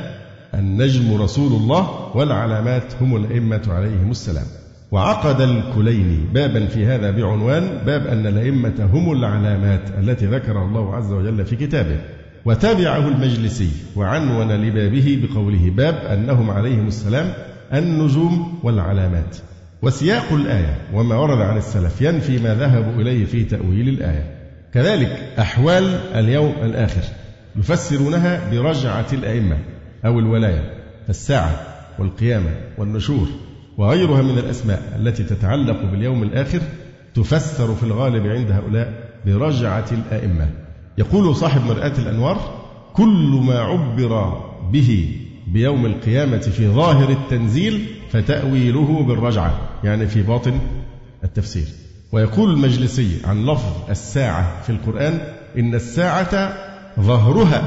النجم رسول الله والعلامات هم الأئمة عليهم السلام. وعقد الكليني بابا في هذا بعنوان باب أن الأئمة هم العلامات التي ذكرها الله عز وجل في كتابه. وتابعه المجلسي وعنون لبابه بقوله باب أنهم عليهم السلام النجوم والعلامات وسياق الآية وما ورد عن السلف ينفي ما ذهبوا إليه في تأويل الآية. كذلك أحوال اليوم الآخر يفسرونها برجعة الأئمة أو الولاية الساعة والقيامة والنشور وغيرها من الأسماء التي تتعلق باليوم الآخر تفسر في الغالب عند هؤلاء برجعة الأئمة. يقول صاحب مرآة الأنوار كل ما عبر به بيوم القيامة في ظاهر التنزيل فتأويله بالرجعة. يعني في باطن التفسير. ويقول المجلسي عن لفظ الساعة في القرآن إن الساعة ظهرها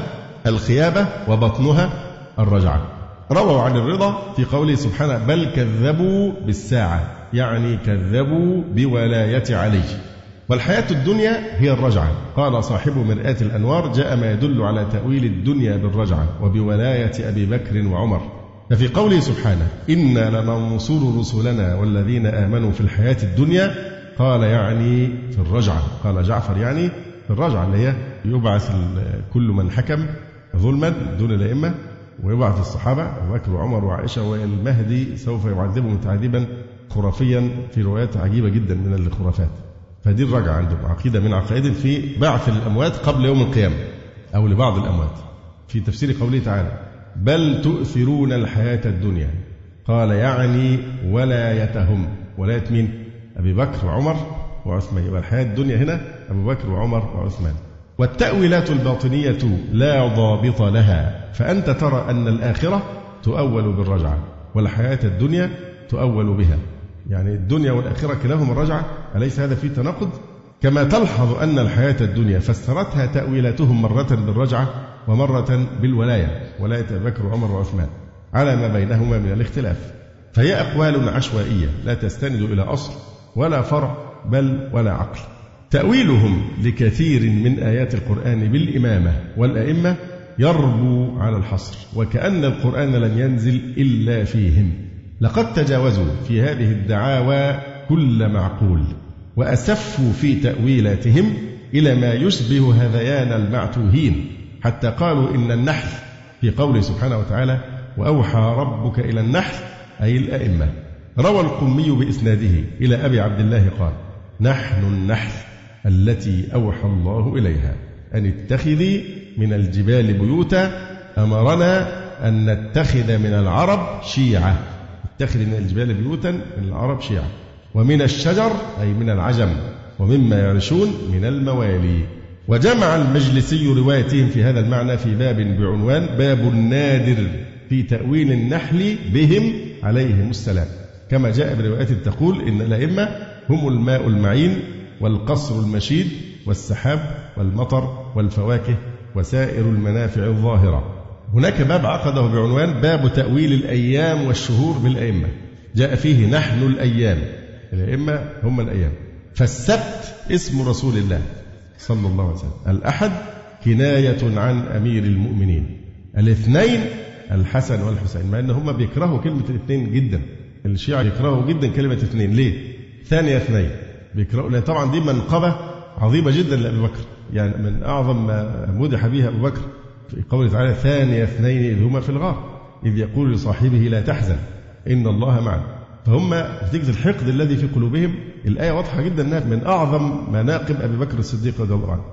الخيابة وبطنها الرجعة. رووا عن الرضا في قوله سبحانه بل كذبوا بالساعة. يعني كذبوا بولاية علي. والحياة الدنيا هي الرجعة. قال صاحب مرآة الأنوار جاء ما يدل على تأويل الدنيا بالرجعة وبولاية أبي بكر وعمر. ففي قوله سبحانه إنا لننصر رسلنا والذين آمنوا في الحياة الدنيا. قال يعني في الرجعة. قال جعفر يعني في الرجعة اللي هي يبعث كل من حكم ظلما دون الأئمة ويبعث الصحابة أبو بكر وعمر وعائشة والمهدي سوف يعذبهم تعذيبا خرافيا في روايات عجيبة جدا من الخرافات. فدي الرجعة عندهم عقيدة من عقائد في بعث الأموات قبل يوم القيامة أو لبعض الأموات في تفسير قوله تعالى بل تؤثرون الحياة الدنيا قال يعني ولايتهم ولاية مين؟ أبي بكر وعمر وعثمان. يبقى الحياة الدنيا هنا أبو بكر وعمر وعثمان. والتأويلات الباطنية لا ضابط لها فأنت ترى أن الآخرة تؤول بالرجعة والحياة الدنيا تؤول بها. يعني الدنيا والآخرة كلاهما الرجعة أليس هذا فيه تناقض؟ كما تلحظ أن الحياة الدنيا فسرتها تأويلاتهم مرة بالرجعة ومرة بالولاية ولاية أبي بكر وعمر وعثمان على ما بينهما من الاختلاف. فهي أقوال عشوائية لا تستند إلى أصل ولا فرع بل ولا عقل. تأويلهم لكثير من آيات القرآن بالإمامة والأئمة يربو على الحصر وكأن القرآن لم ينزل إلا فيهم. لقد تجاوزوا في هذه الدعاوى كل معقول وأسفوا في تأويلاتهم إلى ما يشبه هذيان المعتوهين حتى قالوا إن النحل في قوله سبحانه وتعالى وأوحى ربك إلى النحل أي الأئمة. روى القمي بإسناده إلى أبي عبد الله قال نحن النحل التي أوحى الله إليها. أن اتخذي من الجبال بيوتا أمرنا أن نتخذ من العرب شيعة. اتخذ من الجبال بيوتا من العرب شيعة. ومن الشجر أي من العجم. ومما يعرشون من الموالي. وجمع المجلسي روايتهم في هذا المعنى في باب بعنوان باب النادر في تأويل النحل بهم عليهم السلام. كما جاء بروايات تقول إن الأئمة هم الماء المعين والقصر المشيد والسحاب والمطر والفواكه وسائر المنافع الظاهرة. هناك باب عقده بعنوان باب تأويل الأيام والشهور بالأئمة. جاء فيه نحن الأيام. الأئمة هم الأيام. فالسبت اسم رسول الله صلى الله عليه وسلم. الأحد كناية عن أمير المؤمنين. الاثنين الحسن والحسين. مع أن هم بيكرهوا كلمة الاثنين جدا. الشيعة يكرهوا جدا كلمة اثنين ليه؟ ثانية اثنين. بيكرهوا لأن طبعا دي منقبة عظيمة جدا لأبي بكر. يعني من أعظم ما مدح بها أبو بكر. في قوله تعالى ثاني اثنين إذ هما في الغار إذ يقول لصاحبه لا تحزن إن الله معنا فهم نتيجة الحقد الذي في قلوبهم الآية واضحة جدا أنها من أعظم مناقب أبي بكر الصديق رضي الله عنه.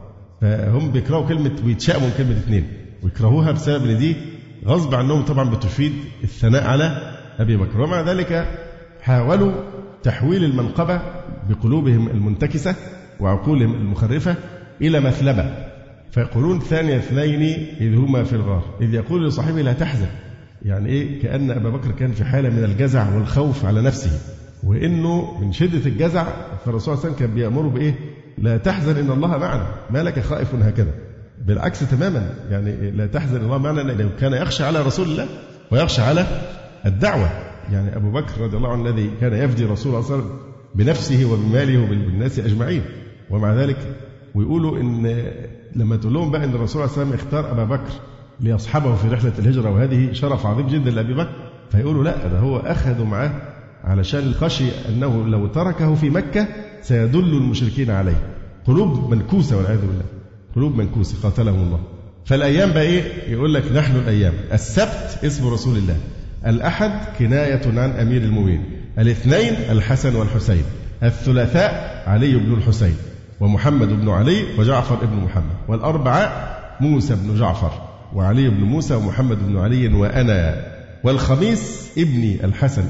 فهم بيكرهوا كلمة ويتشائموا من كلمة اثنين. ويكرهوها بسبب إن دي غصب عنهم طبعا بتفيد الثناء على أبي بكر. ومع ذلك حاولوا تحويل المنقبة بقلوبهم المنتكسة وعقولهم المخرفة إلى مثلبة. فيقولون ثاني اثنين إذ هما في الغار. إذ يقول لصاحبه لا تحزن. يعني إيه؟ كأن أبا بكر كان في حالة من الجزع والخوف على نفسه. وإنه من شدة الجزع فالرسول صلى الله عليه وسلم كان بيأمره بإيه؟ لا تحزن إن الله معنا. ما لك خائف هكذا. بالعكس تماما. يعني لا تحزن الله معنا لأنه كان يخشى على رسول الله ويخشى على الدعوة. يعني أبو بكر رضي الله عنه الذي كان يفدي رسول الله صلى الله عليه وسلم بنفسه وبماله وبالناس أجمعين. ومع ذلك ويقولوا إن لما تقول لهم بقى إن الرسول صلى الله عليه وسلم اختار أبا بكر ليصحبه في رحلة الهجرة وهذه شرف عظيم جدا لأبي بكر. فيقولوا لا ده هو أخذوا معاه علشان خشي أنه لو تركه في مكة سيدل المشركين عليه. قلوب منكوسة والعياذ بالله. قلوب منكوسة قاتلهم الله. فالأيام بقى إيه؟ يقول لك نحن الأيام. السبت اسم رسول الله. الأحد كناية عن أمير المؤمنين. الاثنين الحسن والحسين. الثلاثاء علي بن الحسين. ومحمد بن علي وجعفر بن محمد والأربعاء موسى بن جعفر وعلي بن موسى ومحمد بن علي وأنا والخميس ابني الحسن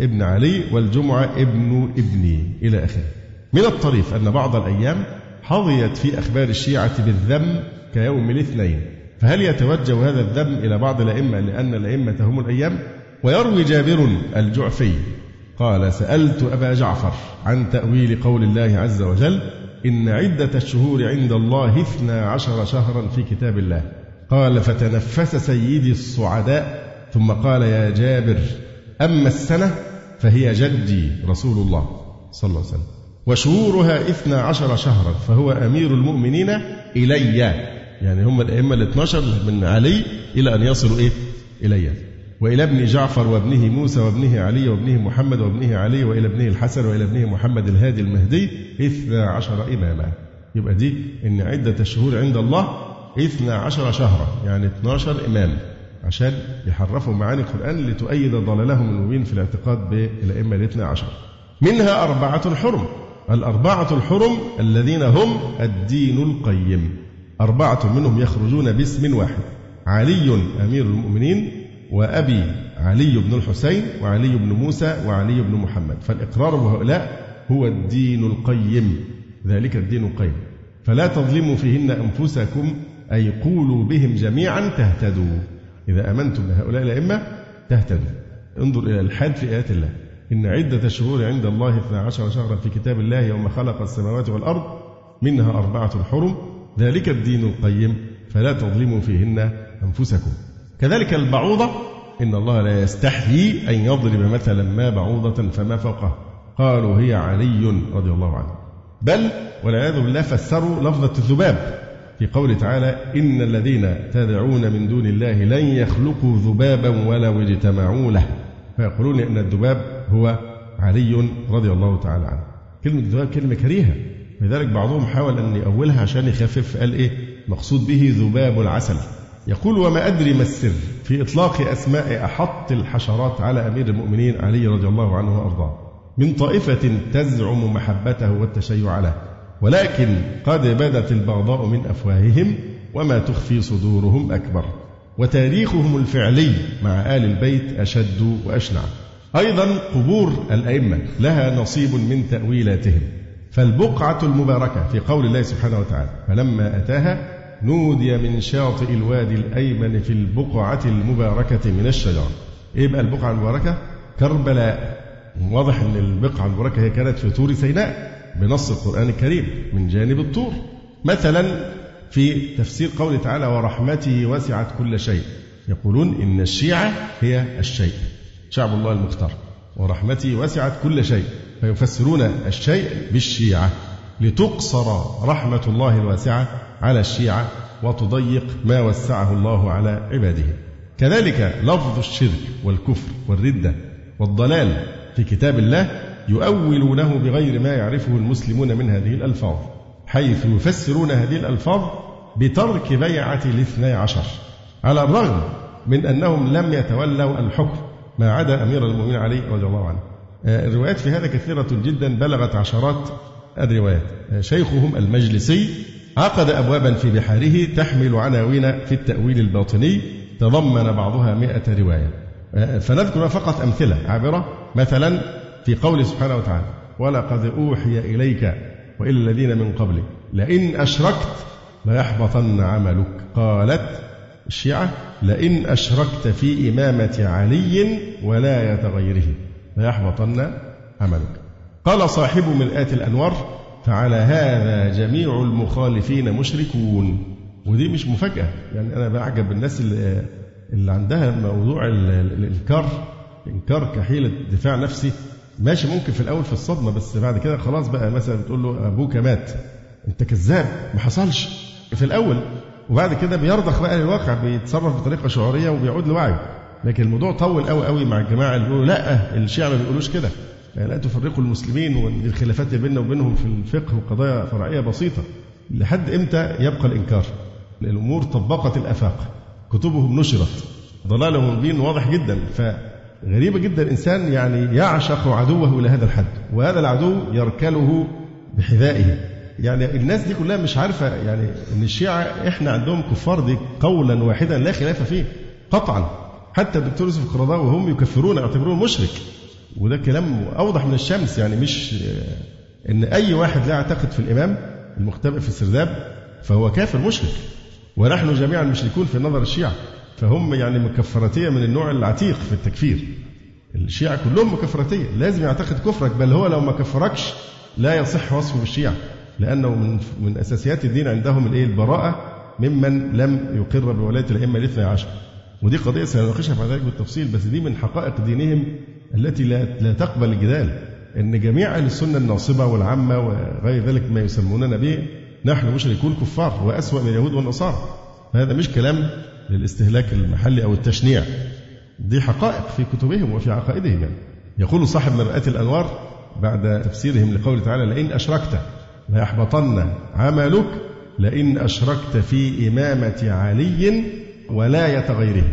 ابن علي والجمعة ابن ابني إلى آخره. من الطريف أن بعض الأيام حظيت في أخبار الشيعة بالذم كيوم الاثنين فهل يتوجه هذا الذم إلى بعض الأئمة لأن الأئمة هم الأيام؟ ويروي جابر الجعفي قال سألت أبا جعفر عن تأويل قول الله عز وجل إن عدة الشهور عند الله اثنا عشر شهرا في كتاب الله. قال فتنفس سيدي الصعداء ثم قال يا جابر أما السنة فهي جدي رسول الله صلى الله عليه وسلم. وشهورها اثنا عشر شهرا فهو أمير المؤمنين إلي. يعني هم الأئمة الاثنى عشر من علي إلى أن يصلوا إيه؟ إلي. وإلى ابن جعفر وابنه موسى وابنه علي وابنه محمد وابنه علي وإلى ابنه الحسن وإلى ابنه محمد الهادي المهدي اثنا عشر إماما. يبقى دي إن عدة الشهور عند الله اثنا عشر شهرا يعني 12 إمام عشان يحرفوا معاني القرآن لتؤيد ضلالهم المبين في الاعتقاد بالأئمة الاثنى عشر. منها أربعة حرم الأربعة الحرم الذين هم الدين القيم. أربعة منهم يخرجون باسم واحد علي أمير المؤمنين وأبي علي بن الحسين وعلي بن موسى وعلي بن محمد. فالإقرار بهؤلاء هو الدين القيم ذلك الدين القيم. فلا تظلموا فيهن أنفسكم أي قولوا بهم جميعا تهتدوا. إذا آمنتم بهؤلاء الأئمة تهتدوا. انظر إلى الحاد في آيات الله. إن عدة الشهور عند الله اثنا عشر شهرا في كتاب الله يوم خلق السماوات والأرض منها أربعة حرم ذلك الدين القيم. فلا تظلموا فيهن أنفسكم. كذلك البعوضة إن الله لا يستحيي أن يضرب مثلا ما بعوضة فما فوقها. قالوا هي علي رضي الله عنه. بل والعياذ بالله فسروا لفظة الذباب في قوله تعالى إن الذين تدعون من دون الله لن يخلقوا ذبابا ولو اجتمعوا له. فيقولون إن الذباب هو علي رضي الله تعالى عنه. كلمة الذباب كلمة كريهة. لذلك بعضهم حاول أن يأولها عشان يخفف قال إيه؟ مقصود به ذباب العسل. يقول وما أدري ما السر في إطلاق أسماء أحط الحشرات على أمير المؤمنين علي رضي الله عنه وأرضاه. من طائفة تزعم محبته والتشيع له ولكن قد بدت البغضاء من أفواههم وما تخفي صدورهم أكبر. وتاريخهم الفعلي مع آل البيت أشد وأشنع. أيضا قبور الأئمة لها نصيب من تأويلاتهم. فالبقعة المباركة في قول الله سبحانه وتعالى فلما أتاها نودي من شاطئ الوادي الأيمن في البقعة المباركة من الشجرة إيه بقى البقعة المباركة؟ كربلاء. واضح أن البقعة المباركة هي كانت في طور سيناء بنص القرآن الكريم من جانب الطور. مثلا في تفسير قوله تعالى ورحمته وسعت كل شيء يقولون إن الشيعة هي الشيء شعب الله المختار. ورحمته وسعت كل شيء فيفسرون الشيء بالشيعة. لتقصر رحمة الله الواسعة على الشيعة وتضيق ما وسعه الله على عباده. كذلك لفظ الشرك والكفر والردة والضلال في كتاب الله يؤولونه بغير ما يعرفه المسلمون من هذه الألفاظ حيث يفسرون هذه الألفاظ بترك بيعة الاثني عشر على الرغم من أنهم لم يتولوا الحكم ما عدا أمير المؤمنين علي رضي الله عنه. آه، الروايات في هذا كثيرة جدا بلغت عشرات الروايات. آه، شيخهم المجلسي عقد أبوابا في بحاره تحمل عناوين في التأويل الباطني تضمن بعضها مئة رواية. آه، فنذكر فقط أمثلة عابرة. مثلا في قوله سبحانه وتعالى ولقد أوحي إليك وإلى الذين من قبلك لئن أشركت ليحبطن عملك. قالت الشيعة لئن أشركت في إمامة علي ولاية غيره ليحبطن عملك. قال صاحب مرآة الأنوار فعلى هذا جميع المخالفين مشركون. ودي مش مفاجأة. يعني أنا بعجب الناس اللي, اللي عندها موضوع الإنكار. إنكار كحيلة دفاع نفسي. ماشي ممكن في الأول في الصدمة بس بعد كده خلاص بقى مثلا بتقول له أبوك مات. أنت كذاب ما حصلش. في الأول. وبعد كده بيرضخ بقى للواقع بيتصرف بطريقة شعورية وبيعود لوعيه. لكن الموضوع طول قوي قوي مع الجماعة اللي بيقولوا لا الشيعة ما بيقولوش كده. لا تفرقوا المسلمين والخلافات بيننا وبينهم في الفقه وقضايا فرعية بسيطة. لحد إمتى يبقى الإنكار؟ الأمور طبقت الآفاق. كتبهم نشرت. ضلالهم المبين واضح جدا. فغريبة جدا الإنسان يعني يعشق عدوه إلى هذا الحد. وهذا العدو يركله بحذائه. يعني الناس دي كلها مش عارفة يعني إن الشيعة إحنا عندهم كفار دي قولا واحدا لا خلاف فيه. قطعا. حتى الدكتور يوسف القرضاوي وهم يكفرون يعتبرون مشرك. وده كلام أوضح من الشمس يعني مش إن أي واحد لا يعتقد في الإمام المختبئ في السرداب فهو كافر مشرك. ونحن جميعا مشركون في نظر الشيعة فهم يعني مكفرتية من النوع العتيق في التكفير. الشيعة كلهم مكفرتية لازم يعتقد كفرك بل هو لو ما كفركش لا يصح وصفه بالشيعة لأنه من من أساسيات الدين عندهم الإيه؟ البراءة ممن لم يقر بولاية الأئمة الاثنى عشر. ودي قضية سنناقشها بعد ذلك بالتفصيل بس دي من حقائق دينهم التي لا لا تقبل الجدال إن جميع أهل السنة الناصبة والعامة وغير ذلك ما يسموننا به نحن مشركون كفار وأسوأ من اليهود والنصارى. هذا مش كلام للاستهلاك المحلي أو التشنيع. دي حقائق في كتبهم وفي عقائدهم. يعني. يقول صاحب مرآة الأنوار بعد تفسيرهم لقوله تعالى لئن أشركت ليحبطن عملك لئن أشركت في إمامة علي ولاية غيره.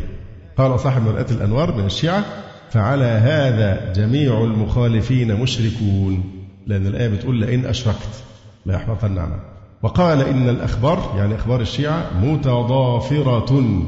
قال صاحب مرآة الأنوار من الشيعة فعلى هذا جميع المخالفين مشركون. لأن الآية بتقول لئن أشركت لا يحبطن عمل وقال إن الأخبار يعني أخبار الشيعة متضافرة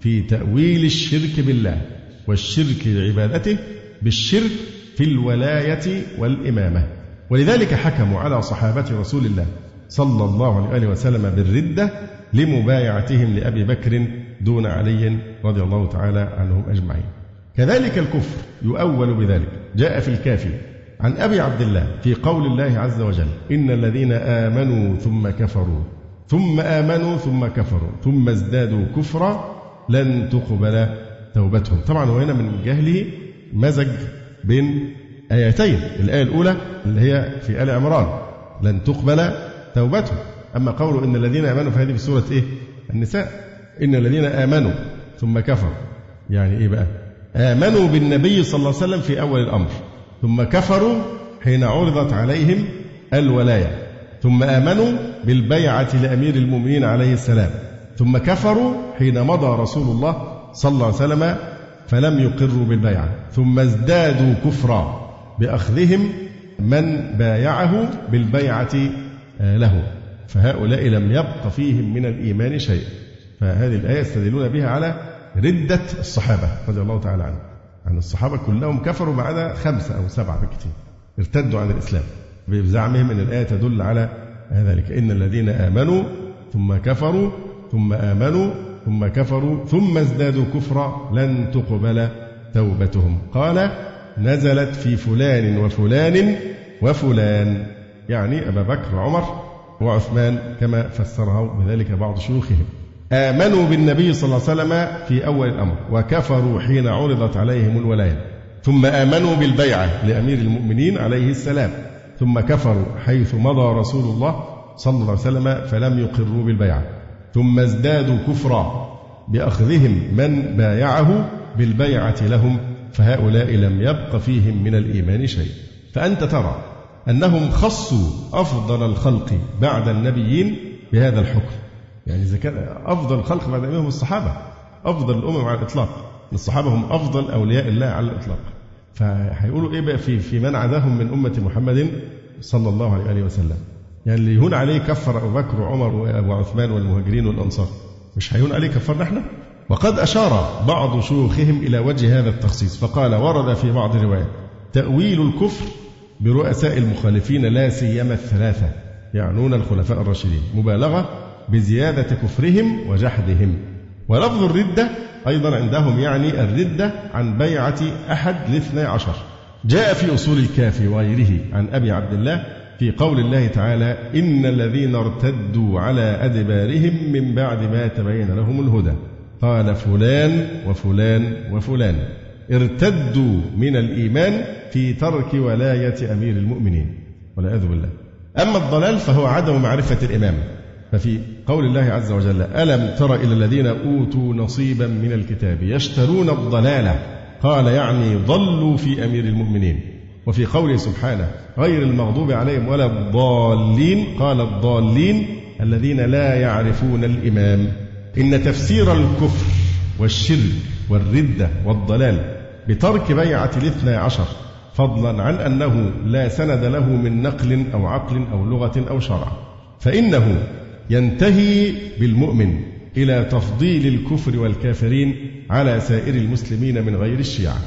في تأويل الشرك بالله والشرك لعبادته بالشرك في الولاية والإمامة. ولذلك حكموا على صحابة رسول الله صلى الله عليه وسلم بالردة لمبايعتهم لأبي بكر دون علي رضي الله تعالى عنهم أجمعين. كذلك الكفر يؤول بذلك. جاء في الكافي عن أبي عبد الله في قول الله عز وجل إن الذين آمنوا ثم كفروا ثم آمنوا ثم كفروا ثم ازدادوا كفرا لن تقبل توبتهم. طبعا وهنا من جهله مزج بين آيتين الآية الأولى اللي هي في آل عمران لن تقبل توبتهم. أما قوله إن الذين آمنوا فهذه في سورة إيه؟ النساء. إن الذين آمنوا ثم كفروا. يعني إيه بقى؟ آمنوا بالنبي صلى الله عليه وسلم في أول الأمر ثم كفروا حين عرضت عليهم الولاية ثم آمنوا بالبيعة لأمير المؤمنين عليه السلام ثم كفروا حين مضى رسول الله صلى الله عليه وسلم فلم يقروا بالبيعة ثم ازدادوا كفرا بأخذهم من بايعه بالبيعة آه، له. فهؤلاء لم يبق فيهم من الإيمان شيء. فهذه الآية يستدلون بها على ردة الصحابة رضي الله تعالى عنهم. أن الصحابة كلهم كفروا ما عدا خمسة أو سبعة بالكثير ارتدوا عن الإسلام. بزعمهم أن الآية تدل على ذلك. إن الذين آمنوا ثم كفروا ثم آمنوا ثم كفروا ثم ازدادوا كفرا لن تقبل توبتهم. قال نزلت في فلان وفلان وفلان. يعني أبا بكر وعمر وعثمان كما فسره بذلك بعض شيوخهم. آمنوا بالنبي صلى الله عليه وسلم في أول الأمر وكفروا حين عرضت عليهم الولاية. ثم آمنوا بالبيعة لأمير المؤمنين عليه السلام. ثم كفروا حيث مضى رسول الله صلى الله عليه وسلم فلم يقروا بالبيعة ثم ازدادوا كفرا بأخذهم من بايعه بالبيعة لهم فهؤلاء لم يبق فيهم من الإيمان شيء. فأنت ترى أنهم خصوا أفضل الخلق بعد النبيين بهذا الحكم. يعني إذا كان أفضل الخلق بعد النبيين هم الصحابة أفضل الأمم على الإطلاق الصحابة هم أفضل أولياء الله على الإطلاق. فهيقولوا إيه بقى في في من عداهم من أمة محمد صلى الله عليه وسلم؟ يعني اللي يهون عليه كفر أبو بكر وعمر وعثمان والمهاجرين والأنصار. مش هيهون عليه كفرنا إحنا؟ وقد أشار بعض شيوخهم إلى وجه هذا التخصيص فقال ورد في بعض الروايات تأويل الكفر برؤساء المخالفين لا سيما الثلاثة يعنون الخلفاء الراشدين. مبالغة بزيادة كفرهم وجحدهم. ولفظ الردة أيضا عندهم يعني الردة عن بيعة أحد الاثنى عشر. جاء في أصول الكافي وغيره عن أبي عبد الله في قول الله تعالى إن الذين ارتدوا على أدبارهم من بعد ما تبين لهم الهدى. قال فلان وفلان وفلان. ارتدوا من الإيمان في ترك ولاية أمير المؤمنين. والعياذ بالله. أما الضلال فهو عدم معرفة الإمام. ففي قول الله عز وجل ألم تر إلى الذين أوتوا نصيبا من الكتاب يشترون الضلالة قال يعني ضلوا في أمير المؤمنين. وفي قوله سبحانه غير المغضوب عليهم ولا الضالين قال الضالين الذين لا يعرفون الإمام. إن تفسير الكفر والشرك والردة والضلال بترك بيعة الاثنى عشر فضلا عن أنه لا سند له من نقل أو عقل أو لغة أو شرع. فإنه ينتهي بالمؤمن إلى تفضيل الكفر والكافرين على سائر المسلمين من غير الشيعة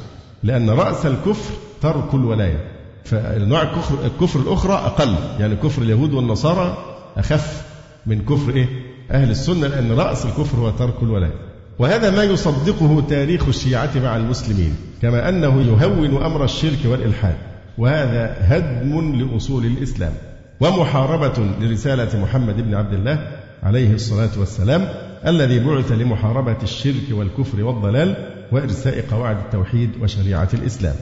لأن رأس الكفر ترك الولاية. فأنواع الكفر, الكفر الأخرى أقل يعني كفر اليهود والنصارى أخف من كفر إيه؟ أهل السنة لأن رأس الكفر هو ترك الولاية. وهذا ما يصدقه تاريخ الشيعة مع المسلمين كما أنه يهون أمر الشرك والإلحاد وهذا هدم لأصول الإسلام. ومحاربة لرسالة محمد بن عبد الله عليه الصلاة والسلام الذي بعث لمحاربة الشرك والكفر والضلال وإرساء قواعد التوحيد وشريعة الإسلام.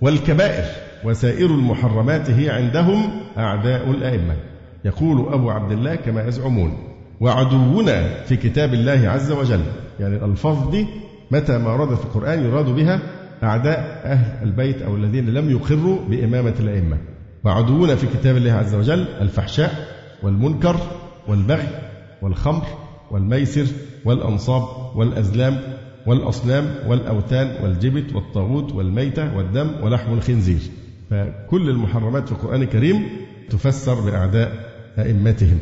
والكبائر وسائر المحرمات هي عندهم أعداء الأئمة. يقول أبو عبد الله كما يزعمون وعدونا في كتاب الله عز وجل يعني الألفاظ دي متى ما وردت في القرآن يراد بها أعداء أهل البيت أو الذين لم يقروا بإمامة الأئمة. وعدونا في كتاب الله عز وجل الفحشاء والمنكر والبغي والخمر والميسر والأنصاب والأزلام والأصنام والأوثان والجبت والطاغوت والميتة والدم ولحم الخنزير. فكل المحرمات في القرآن الكريم تفسر بأعداء أئمتهم.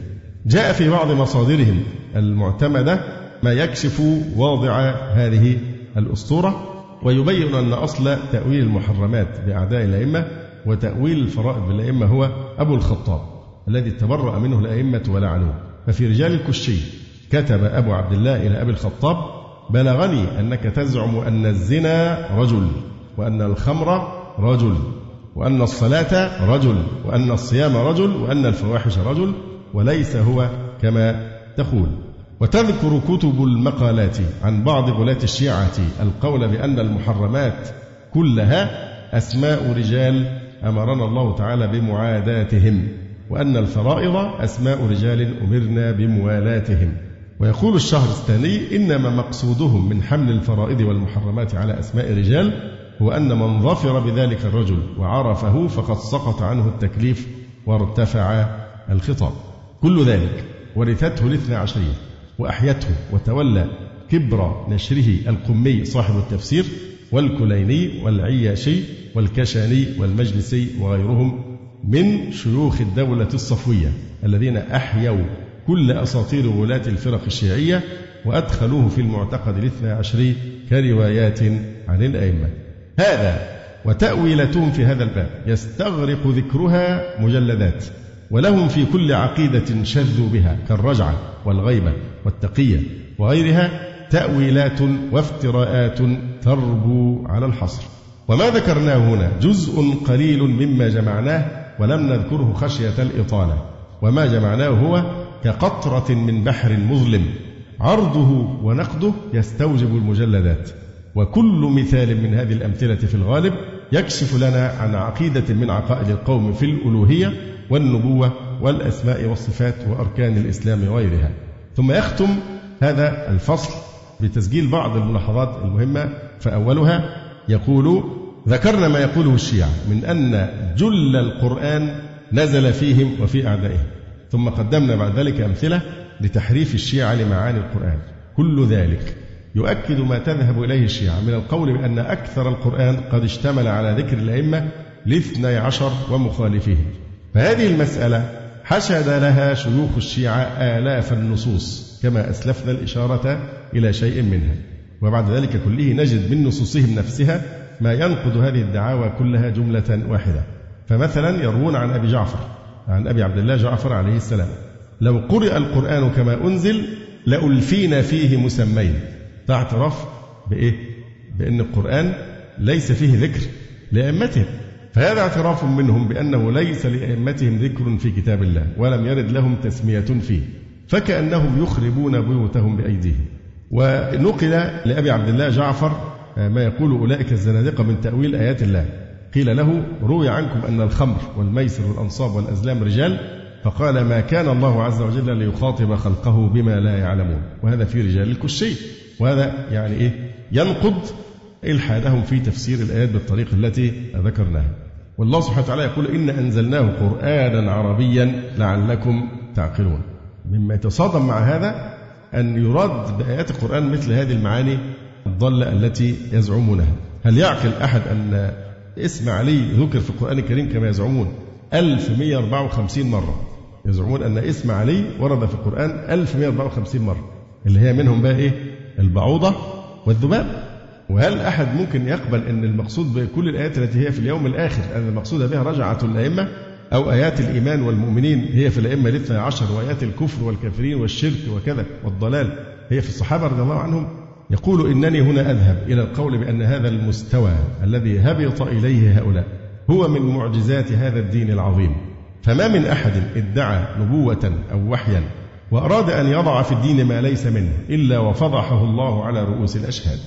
جاء في بعض مصادرهم المعتمدة ما يكشف واضع هذه الأسطورة ويبين أن أصل تأويل المحرمات بأعداء الأئمة وتأويل الفرائض بالأئمة هو أبو الخطاب الذي تبرأ منه الأئمة ولعنوه. ففي رجال الكشي كتب أبو عبد الله إلى أبي الخطاب بلغني أنك تزعم أن الزنا رجل وأن الخمر رجل وأن الصلاة رجل وأن الصيام رجل وأن الفواحش رجل وليس هو كما تقول. وتذكر كتب المقالات عن بعض غلاة الشيعة القول بأن المحرمات كلها أسماء رجال أمرنا الله تعالى بمعاداتهم وأن الفرائض أسماء رجال أمرنا بموالاتهم. ويقول الشهرستاني إنما مقصودهم من حمل الفرائض والمحرمات على أسماء رجال هو أن من ظفر بذلك الرجل وعرفه فقد سقط عنه التكليف وارتفع الخطاب. كل ذلك ورثته الاثنى عشرية وأحيته وتولى كبر نشره القمي صاحب التفسير والكليني والعياشي والكشاني والمجلسي وغيرهم من شيوخ الدولة الصفوية الذين أحيوا كل أساطير ولاة الفرق الشيعية وأدخلوه في المعتقد الاثنى عشري كروايات عن الأئمة. هذا وتأويلتهم في هذا الباب. يستغرق ذكرها مجلدات ولهم في كل عقيدة شذوا بها كالرجعة والغيبة والتقية وغيرها تأويلات وافتراءات تربو على الحصر. وما ذكرناه هنا. جزء قليل مما جمعناه ولم نذكره خشية الإطالة. وما جمعناه هو كقطرة من بحر مظلم. عرضه ونقده يستوجب المجلدات. وكل مثال من هذه الأمثلة في الغالب يكشف لنا عن عقيدة من عقائد القوم في الألوهية والنبوة والأسماء والصفات وأركان الإسلام وغيرها. ثم يختم هذا الفصل بتسجيل بعض الملاحظات المهمة. فأولها يقول ذكرنا ما يقوله الشيعة من أن جل القرآن نزل فيهم وفي أعدائهم ثم قدمنا بعد ذلك أمثلة لتحريف الشيعة لمعاني القرآن. كل ذلك يؤكد ما تذهب إليه الشيعة من القول بأن أكثر القرآن قد اشتمل على ذكر الأئمة لاثني عشر ومخالفيهم. فهذه المسألة حشد لها شيوخ الشيعة آلاف النصوص كما أسلفنا الإشارة إلى شيء منها. وبعد ذلك كله نجد من نصوصهم نفسها ما ينقض هذه الدعاوى كلها جملة واحدة. فمثلا يروون عن أبي جعفر عن أبي عبد الله جعفر عليه السلام لو قرئ القرآن كما أنزل لألفينا فيه مسمين ده اعتراف بإيه؟ بأن القرآن ليس فيه ذكر لأئمتهم. فهذا اعتراف منهم بأنه ليس لأئمتهم ذكر في كتاب الله ولم يرد لهم تسمية فيه فكأنهم يخربون بيوتهم بأيديهم. ونقل لأبي عبد الله جعفر ما يقول أولئك الزنادقة من تأويل آيات الله. قيل له روي عنكم أن الخمر والميسر والأنصاب والأزلام رجال فقال ما كان الله عز وجل ليخاطب خلقه بما لا يعلمون. وهذا في رجال الكشي. وهذا يعني إيه؟ ينقض إلحادهم في تفسير الآيات بالطريقة التي ذكرناها. والله سبحانه وتعالى يقول إن أنزلناه قرآنا عربيا لعلكم تعقلون. مما يتصادم مع هذا أن يراد بآيات القرآن مثل هذه المعاني الضالة التي يزعمونها. هل يعقل أحد أن اسم علي ذكر في القرآن الكريم كما يزعمون؟ 1154 مرة. يزعمون أن اسم علي ورد في القرآن 1154 مرة. اللي هي منهم بقى إيه؟ البعوضة والذباب. وهل أحد ممكن يقبل أن المقصود بكل الآيات التي هي في اليوم الآخر أن المقصود بها رجعة الأئمة؟ أو آيات الإيمان والمؤمنين هي في الأئمة الاثنى عشر وآيات الكفر والكافرين والشرك وكذا والضلال هي في الصحابة رضي الله عنهم. يقول إنني هنا أذهب إلى القول بأن هذا المستوى الذي هبط إليه هؤلاء هو من معجزات هذا الدين العظيم. فما من أحد ادعى نبوة أو وحيا وأراد أن يضع في الدين ما ليس منه إلا وفضحه الله على رؤوس الأشهاد.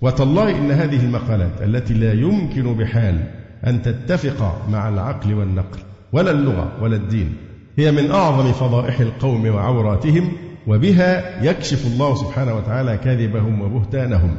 وتالله إن هذه المقالات التي لا يمكن بحال أن تتفق مع العقل والنقل ولا اللغة ولا الدين. هي من أعظم فضائح القوم وعوراتهم وبها يكشف الله سبحانه وتعالى كذبهم وبهتانهم.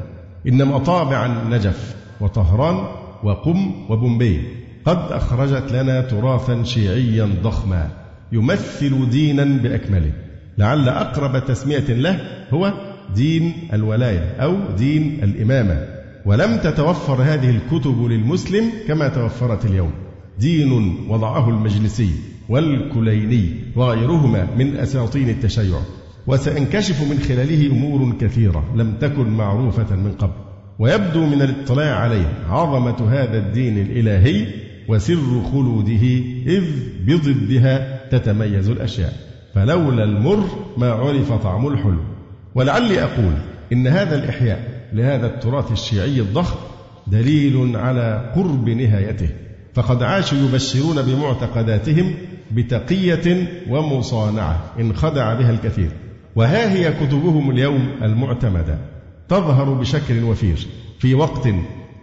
إن مطابع النجف وطهران وقم وبومبي قد أخرجت لنا تراثا شيعيا ضخما يمثل دينا بأكمله. لعل أقرب تسمية له هو دين الولاية أو دين الإمامة. ولم تتوفر هذه الكتب للمسلم كما توفرت اليوم. دين وضعه المجلسي والكليني وغيرهما من أساطين التشيع. وسينكشف من خلاله أمور كثيرة لم تكن معروفة من قبل. ويبدو من الاطلاع عليه عظمة هذا الدين الإلهي وسر خلوده إذ بضدها تتميز الأشياء. فلولا المر ما عرف طعم الحلو. ولعلي أقول إن هذا الإحياء لهذا التراث الشيعي الضخم دليل على قرب نهايته. فقد عاشوا يبشرون بمعتقداتهم بتقية ومصانعة انخدع بها الكثير. وها هي كتبهم اليوم المعتمدة. تظهر بشكل وفير. في وقت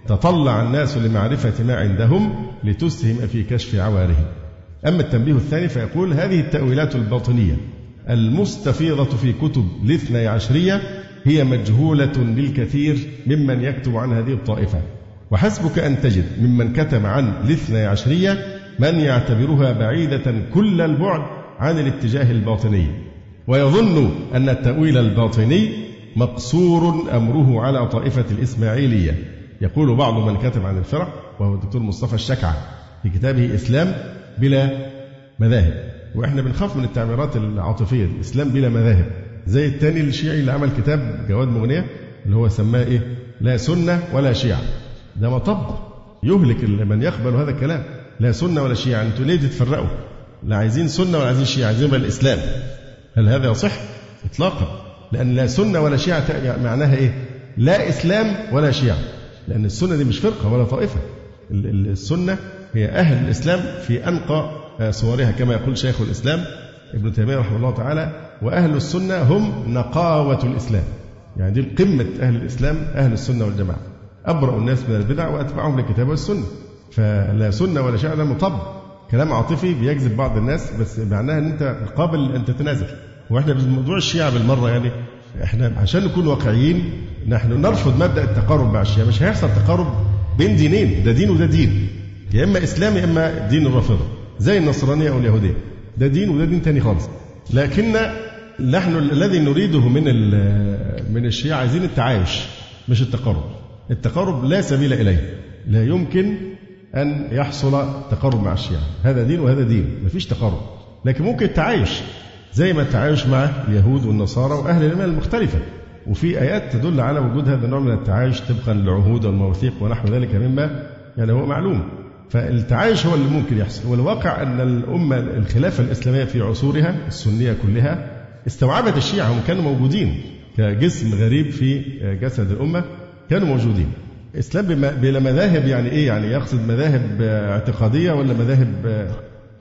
تطلع الناس لمعرفة ما عندهم لتسهم في كشف عوارهم. أما التنبيه الثاني فيقول هذه التأويلات الباطنية. المستفيضة في كتب الاثني عشرية هي مجهولة للكثير ممن يكتب عن هذه الطائفة. وحسبك أن تجد ممن كتب عن الاثني عشرية من يعتبرها بعيدة كل البعد عن الاتجاه الباطني. ويظن أن التأويل الباطني مقصور أمره على طائفة الإسماعيلية. يقول بعض من كتب عن الفرق وهو الدكتور مصطفى الشكعة في كتابه إسلام بلا مذاهب. وإحنا بنخاف من التعبيرات العاطفية الاسلام بلا مذاهب. زي الثاني الشيعي اللي عمل كتاب جواد مغنية اللي هو سماه إيه؟ لا سنة ولا شيعة. ده مطب يهلك من يقبل هذا الكلام. لا سنة ولا شيعة. أنتوا ليه تتفرقوا؟ لا عايزين سنة ولا عايزين شيعة. عايزين الإسلام. هل هذا يصح؟ اطلاقا. لأن لا سنة ولا شيعة معناها إيه؟ لا إسلام ولا شيعة. لأن السنة دي مش فرقة ولا طائفة. السنة هي أهل الإسلام في أنقى صورها كما يقول شيخ الإسلام ابن تيمية رحمه الله تعالى وأهل السنة هم نقاوة الإسلام. يعني دي قمة أهل الإسلام أهل السنة والجماعة. أبرأ الناس من البدع وأتبعهم للكتاب والسنة. فلا سنة ولا شيء ده مطب. كلام عاطفي بيجذب بعض الناس بس معناها إن أنت قابل أن تتنازل. وإحنا بموضوع الشيعة بالمرة يعني إحنا عشان نكون واقعيين نحن نرفض مبدأ التقارب مع الشيعة. مش هيحصل تقارب بين دينين ده دين وده دين. يا إما إسلام يا إما دين الرافضة. زي النصرانية أو اليهودية. ده دين وده دين تاني خالص. لكن نحن الذي نريده من من الشيعة عايزين التعايش مش التقارب. التقارب لا سبيل إليه. لا يمكن أن يحصل تقارب مع الشيعة. هذا دين وهذا دين. مفيش تقارب لكن ممكن التعايش زي ما التعايش مع اليهود والنصارى وأهل الإيمان المختلفة. وفي آيات تدل على وجود هذا النوع من التعايش طبقا للعهود والمواثيق ونحو ذلك مما يعني هو معلوم. فالتعايش هو اللي ممكن يحصل. والواقع أن الأمة الخلافة الإسلامية في عصورها السنية كلها استوعبت الشيعة هم كانوا موجودين كجسم غريب في جسد الأمة. كانوا موجودين. الإسلام بلا مذاهب يعني إيه؟ يعني يقصد مذاهب اعتقادية ولا مذاهب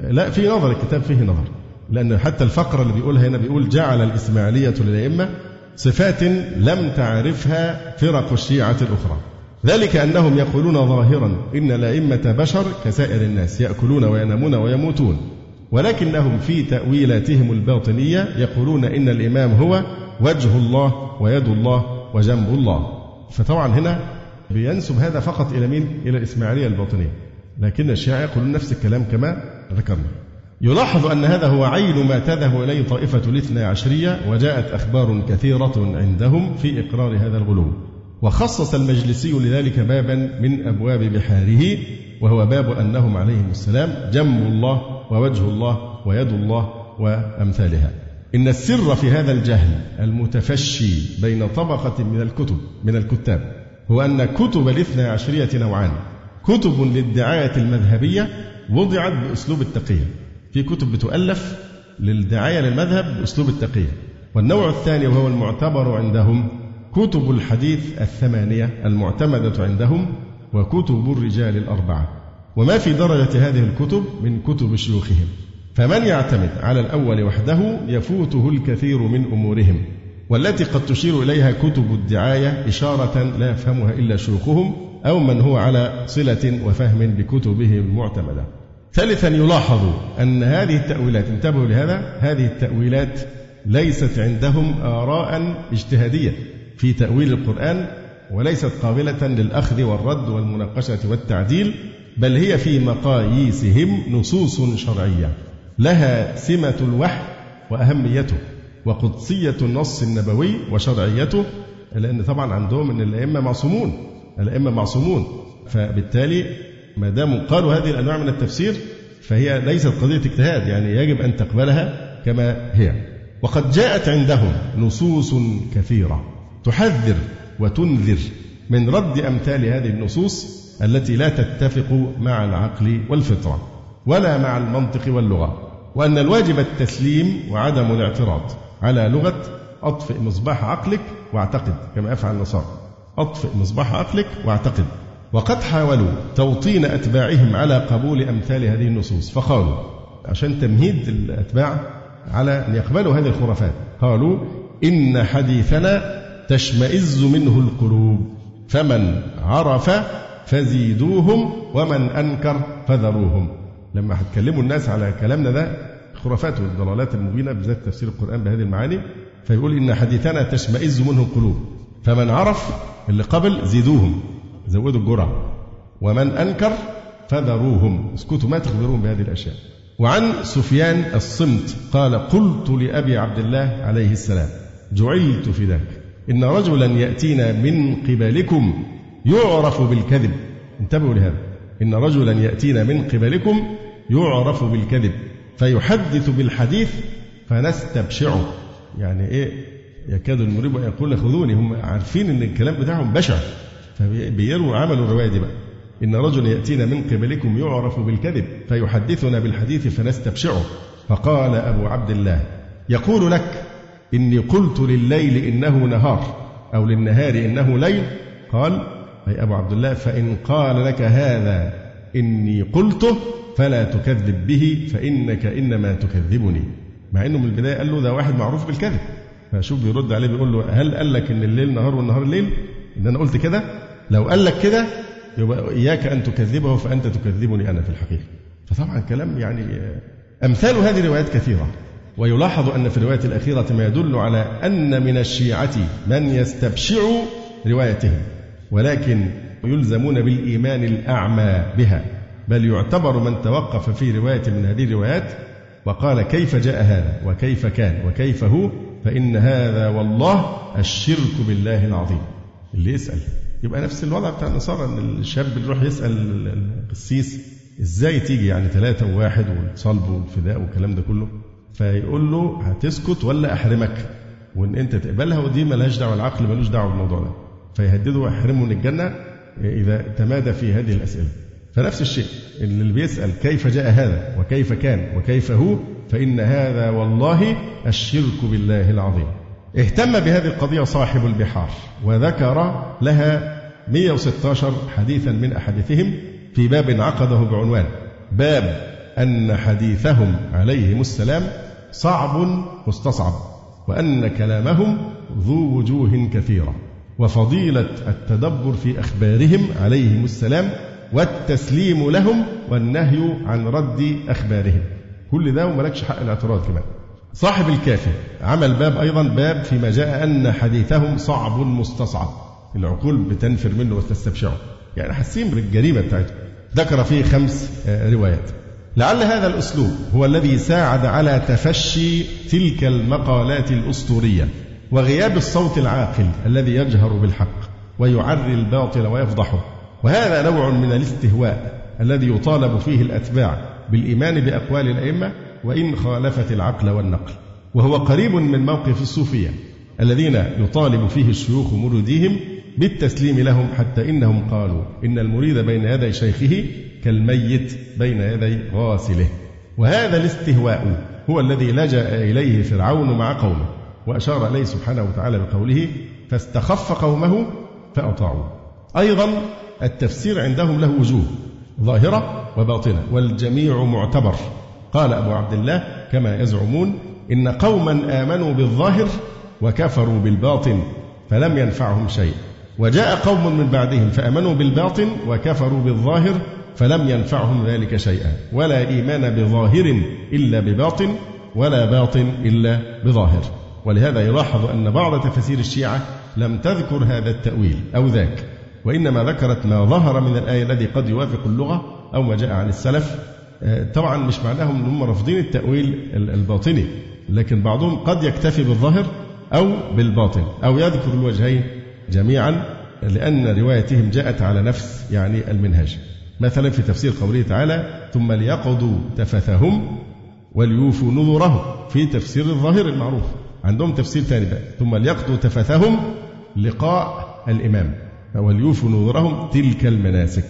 لا في نظر الكتاب فيه نظر. لأن حتى الفقرة اللي بيقولها هنا بيقول جعل الإسماعيلية للأئمة صفات لم تعرفها فرق الشيعة الأخرى. ذلك أنهم يقولون ظاهرا إن الأئمة بشر كسائر الناس يأكلون وينامون ويموتون. ولكنهم في تأويلاتهم الباطنية يقولون إن الإمام هو وجه الله ويد الله وجنب الله. فطبعا هنا بينسب هذا فقط إلى مين؟ إلى الإسماعيلية الباطنية. لكن الشيعة يقولون نفس الكلام كما ذكرنا. يلاحظ أن هذا هو عين ما تذهب إليه طائفة الاثنى عشرية وجاءت أخبار كثيرة عندهم في إقرار هذا الغلو. وخصص المجلسي لذلك بابا من أبواب بحاره وهو باب أنهم عليهم السلام جم الله ووجه الله ويد الله وأمثالها. إن السر في هذا الجهل المتفشي بين طبقة من الكتب من الكتاب هو أن كتب الاثنى عشرية نوعان. كتب للدعاية المذهبية وضعت بأسلوب التقية. في كتب بتؤلف للدعاية للمذهب بأسلوب التقية. والنوع الثاني وهو المعتبر عندهم كتب الحديث الثمانية المعتمدة عندهم وكتب الرجال الأربعة. وما في درجة هذه الكتب من كتب شيوخهم. فمن يعتمد على الأول وحده يفوته الكثير من أمورهم والتي قد تشير إليها كتب الدعاية إشارة لا يفهمها إلا شيوخهم أو من هو على صلة وفهم بكتبه المعتمدة. ثالثا يلاحظ أن هذه التأويلات انتبهوا لهذا هذه التأويلات ليست عندهم آراء اجتهادية في تأويل القرآن وليست قابلة للأخذ والرد والمناقشة والتعديل بل هي في مقاييسهم نصوص شرعية. لها سمة الوحي وأهميته وقدسية النص النبوي وشرعيته لأن طبعا عندهم أن الأئمة معصومون الأئمة معصومون. فبالتالي ما دام قالوا هذه الأنواع من التفسير فهي ليست قضية اجتهاد يعني يجب أن تقبلها كما هي. وقد جاءت عندهم نصوص كثيرة تحذر وتنذر من رد أمثال هذه النصوص التي لا تتفق مع العقل والفطرة. ولا مع المنطق واللغة وأن الواجب التسليم وعدم الاعتراض. على لغة أطفئ مصباح عقلك واعتقد كما يفعل النصارى. أطفئ مصباح عقلك واعتقد. وقد حاولوا توطين أتباعهم على قبول أمثال هذه النصوص فقالوا عشان تمهيد الأتباع على أن يقبلوا هذه الخرافات قالوا إن حديثنا تشمئز منه القلوب. فمن عرف فزيدوهم ومن أنكر فذروهم. لما هتكلموا الناس على كلامنا ده الخرافات والضلالات المبينة بالذات تفسير القرآن بهذه المعاني فيقول إن حديثنا تشمئز منه القلوب فمن عرف اللي قبل زيدوهم زودوا الجرعة ومن أنكر فذروهم اسكتوا ما تخبرون بهذه الأشياء. وعن سفيان الصمت قال قلت لأبي عبد الله عليه السلام جعلت فداك إن رجلا يأتينا من قبلكم يعرف بالكذب. انتبهوا لهذا. إن رجلا يأتينا من قبلكم يعرف بالكذب فيحدث بالحديث فنستبشعه يعني إيه؟ يكاد المريب يقول خذوني هم عارفين أن الكلام بتاعهم بشع فبيروا عملوا الرواية دي بقى. إن رجل يأتينا من قبلكم يعرف بالكذب فيحدثنا بالحديث فنستبشعه فقال أبو عبد الله يقول لك إني قلت لليل إنه نهار أو للنهار إنه ليل. قال أي أبو عبد الله فإن قال لك هذا إني قلته فلا تكذب به فإنك إنما تكذبني. مع إنه من البداية قال له ده واحد معروف بالكذب. فشوف بيرد عليه بيقول له هل قال لك إن الليل نهار والنهار الليل إن أنا قلت كده؟ لو قال لك كده يبقى إياك أن تكذبه فأنت تكذبني أنا في الحقيقة. فطبعا كلام يعني أمثال هذه الروايات كثيرة. ويلاحظ أن في الرواية الأخيرة ما يدل على أن من الشيعة من يستبشع روايتهم ولكن يلزمون بالإيمان الأعمى بها. بل يعتبر من توقف في رواية من هذه الروايات وقال كيف جاء هذا وكيف كان وكيف هو فإن هذا والله الشرك بالله العظيم. اللي يسأل يبقى نفس الوضع بتاع النصارى إن الشاب بيروح يسأل القسيس إزاي تيجي يعني ثلاثة وواحد والصلب والفداء والكلام ده كله؟ فيقول له هتسكت ولا أحرمك؟ وإن أنت تقبلها ودي ملهاش دعوة العقل ملوش دعوة بالموضوع ده. فيهدده ويحرمه من الجنة إذا تمادى في هذه الأسئلة. فنفس الشيء اللي بيسأل كيف جاء هذا وكيف كان وكيف هو فإن هذا والله الشرك بالله العظيم. اهتم بهذه القضية صاحب البحار وذكر لها 116 حديثا من أحاديثهم في باب عقده بعنوان باب أن حديثهم عليهم السلام صعب مستصعب وأن كلامهم ذو وجوه كثيرة وفضيلة التدبر في أخبارهم عليهم السلام والتسليم لهم والنهي عن رد أخبارهم. كل ده وملكش حق الاعتراض كمان. صاحب الكافي عمل باب أيضا باب فيما جاء أن حديثهم صعب مستصعب. العقول بتنفر منه وتستبشعه يعني حاسين بالجريمة بتاعته. ذكر فيه خمس آه، روايات. لعل هذا الأسلوب هو الذي ساعد على تفشي تلك المقالات الأسطورية وغياب الصوت العاقل الذي يجهر بالحق ويعري الباطل ويفضحه. وهذا نوع من الاستهواء الذي يطالب فيه الأتباع بالإيمان بأقوال الأئمة وإن خالفت العقل والنقل. وهو قريب من موقف الصوفية الذين يطالب فيه الشيوخ مريديهم بالتسليم لهم حتى إنهم قالوا إن المريد بين يدي شيخه كالميت بين يدي غاسله. وهذا الاستهواء هو الذي لجأ إليه فرعون مع قومه وأشار إليه سبحانه وتعالى بقوله فاستخف قومه فأطاعوه. أيضا التفسير عندهم له وجوه ظاهرة وباطنة والجميع معتبر. قال أبو عبد الله كما يزعمون إن قوما آمنوا بالظاهر وكفروا بالباطن فلم ينفعهم شيء. وجاء قوم من بعدهم فآمنوا بالباطن وكفروا بالظاهر فلم ينفعهم ذلك شيئا. ولا إيمان بظاهر إلا بباطن ولا باطن إلا بظاهر. ولهذا يلاحظ أن بعض تفاسير الشيعة لم تذكر هذا التأويل أو ذاك. وإنما ذكرت ما ظهر من الآية الذي قد يوافق اللغة أو ما جاء عن السلف. آه، طبعا مش معناهم أنهم رافضين التأويل الباطني لكن بعضهم قد يكتفي بالظاهر أو بالباطن أو يذكر الوجهين جميعا لأن روايتهم جاءت على نفس يعني المنهج. مثلا في تفسير قوله تعالى ثم ليقضوا تفثهم وليوفوا نذورهم في تفسير الظاهر المعروف. عندهم تفسير ثاني بقى ثم ليقضوا تفثهم لقاء الإمام وليوفوا نذورهم تلك المناسك.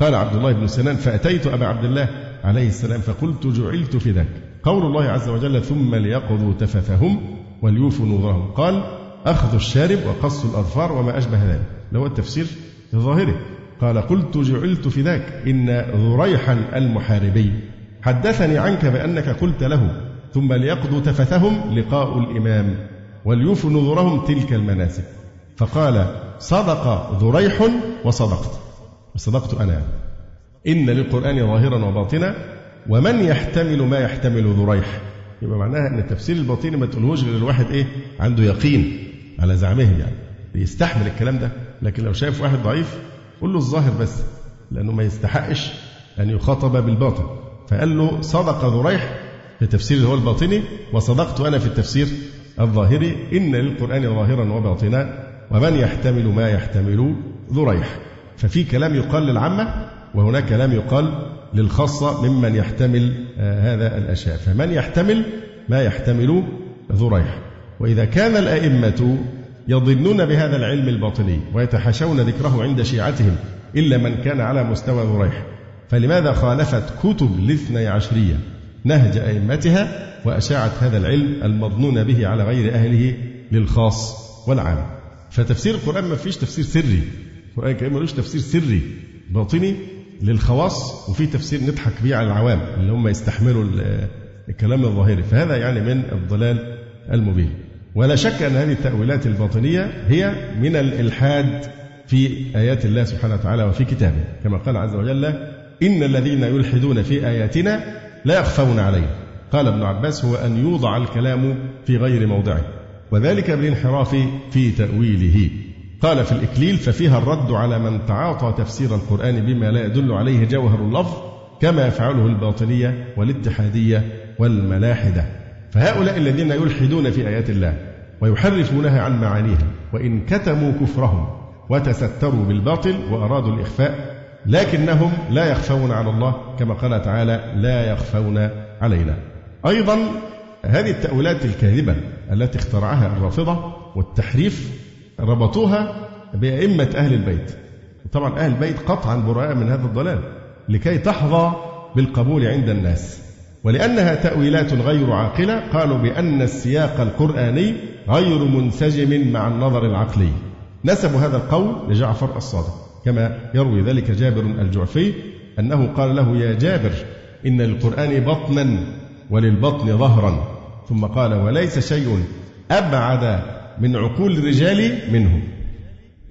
قال عبد الله بن سنان فأتيت أبا عبد الله عليه السلام فقلت جعلت في ذاك. قول الله عز وجل ثم ليقضوا تفثهم وليوفوا نذورهم قال أخذ الشارب وقص الأظفار وما أشبه ذلك. هو التفسير الظاهري قال قلت جعلت في ذاك إن ذريحا المحاربي حدثني عنك بأنك قلت له ثم ليقضوا تفثهم لقاء الإمام وليوفوا نذورهم تلك المناسك. فقال صدق ذريح وصدقت. وصدقت أنا. إن للقرآن ظاهرا وباطنا ومن يحتمل ما يحتمل ذريح. يبقى معناها إن التفسير الباطني ما تقولهوش غير الواحد إيه؟ عنده يقين على زعمهم يعني. بيستحمل الكلام ده. لكن لو شايف واحد ضعيف قول له الظاهر بس. لأنه ما يستحقش أن يخاطب بالباطن. فقال له صدق ذريح في التفسير اللي هو الباطني وصدقت أنا في التفسير الظاهري. إن للقرآن ظاهرا وباطنا. ومن يحتمل ما يحتمل ذريح ففي كلام يقال للعامة وهناك كلام يقال للخاصة ممن يحتمل آه، هذا الأشياء. فمن يحتمل ما يحتمل ذريح وإذا كان الأئمة يظنون بهذا العلم الباطني ويتحاشون ذكره عند شيعتهم إلا من كان على مستوى ذريح فلماذا خالفت كتب الاثني عشرية نهج أئمتها وأشاعت هذا العلم المظنون به على غير أهله للخاص والعام؟ فتفسير القرآن ما فيش تفسير سري. القرآن الكريم ملوش تفسير سري. باطني للخواص وفي تفسير نضحك بيه على العوام اللي هم يستحملوا الكلام الظاهري. فهذا يعني من الضلال المبين. ولا شك أن هذه التأويلات الباطنية هي من الإلحاد في آيات الله سبحانه وتعالى وفي كتابه. كما قال عز وجل إن الذين يلحدون في آياتنا لا يخفون عليه قال ابن عباس هو أن يوضع الكلام في غير موضعه. وذلك بالانحراف في تأويله. قال في الإكليل ففيها الرد على من تعاطى تفسير القرآن بما لا يدل عليه جوهر اللفظ كما يفعله الباطنية والاتحادية والملاحدة. فهؤلاء الذين يلحدون في آيات الله ويحرفونها عن معانيها وإن كتموا كفرهم وتستروا بالباطل وأرادوا الإخفاء لكنهم لا يخفون على الله كما قال تعالى لا يخفون علينا. أيضا هذه التأويلات الكاذبة التي اخترعها الرافضة والتحريف ربطوها بأئمة أهل البيت. طبعا أهل البيت قطعا براء من هذا الضلال لكي تحظى بالقبول عند الناس. ولأنها تأويلات غير عاقلة قالوا بأن السياق القرآني غير منسجم مع النظر العقلي. نسبوا هذا القول لجعفر الصادق كما يروي ذلك جابر الجعفي أنه قال له يا جابر إن للقرآن بطنا وللبطن ظهرا. ثم قال وليس شيء أبعد من عقول الرجال منه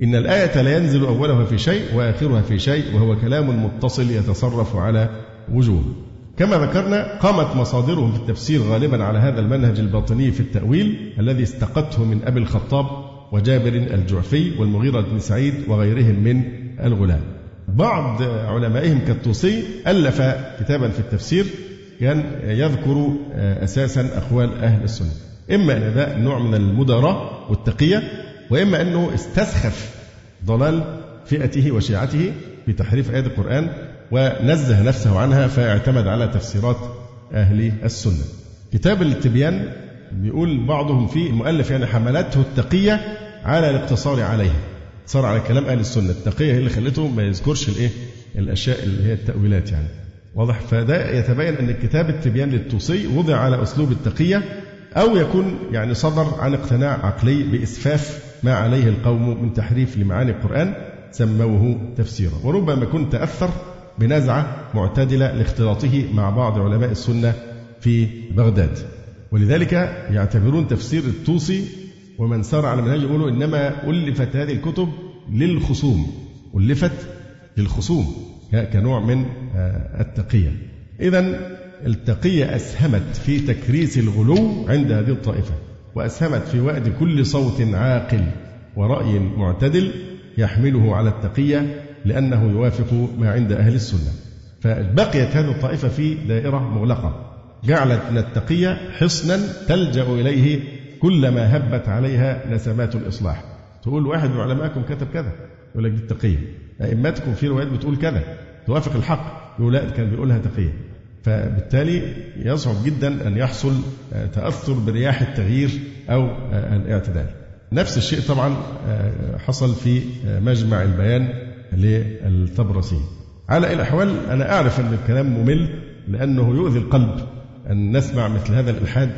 إن الآية لا ينزل أولها في شيء وآخرها في شيء وهو كلام متصل يتصرف على وجوه. كما ذكرنا قامت مصادرهم في التفسير غالبا على هذا المنهج الباطني في التأويل الذي استقته من أبي الخطاب وجابر الجعفي والمغيرة بن سعيد وغيرهم من الغلام. بعض علمائهم كالطوسي ألف كتابا في التفسير كان يذكر أساسا أقوال أهل السنة. إما أن ده نوع من المداراة والتقية وإما أنه استسخف ضلال فئته وشيعته في تحريف آيات القرآن ونزه نفسه عنها فاعتمد على تفسيرات أهل السنة. كتاب التبيان بيقول بعضهم فيه المؤلف يعني حملته التقية على الاقتصار عليها. صار على كلام أهل السنة. التقية هي اللي خلته ما يذكرش الإيه؟ الأشياء اللي هي التأويلات يعني. واضح؟ فده يتبين أن كتاب التبيان للطوسي وضع على أسلوب التقية أو يكون يعني صدر عن اقتناع عقلي بإسفاف ما عليه القوم من تحريف لمعاني القرآن سموه تفسيرا. وربما يكون تأثر بنزعة معتدلة لاختلاطه مع بعض علماء السنة في بغداد. ولذلك يعتبرون تفسير الطوسي ومن سار على منهج يقولوا إنما ألفت هذه الكتب للخصوم ألفت للخصوم. كنوع من آه، التقية. إذا التقية أسهمت في تكريس الغلو عند هذه الطائفة وأسهمت في وأد كل صوت عاقل ورأي معتدل يحمله على التقية لأنه يوافق ما عند أهل السنة. فبقيت هذه الطائفة في دائرة مغلقة. جعلت من التقية حصنا تلجأ إليه كلما هبت عليها نسمات الإصلاح. تقول واحد من علمائكم كتب كذا يقول لك دي التقية. أئمتكم في روايات بتقول كذا توافق الحق يقول لا كان بيقولها تقية. فبالتالي يصعب جدا أن يحصل تأثر برياح التغيير أو الاعتدال. نفس الشيء طبعا حصل في مجمع البيان للطبرسي. على الأحوال أنا أعرف أن الكلام ممل لأنه يؤذي القلب أن نسمع مثل هذا الإلحاد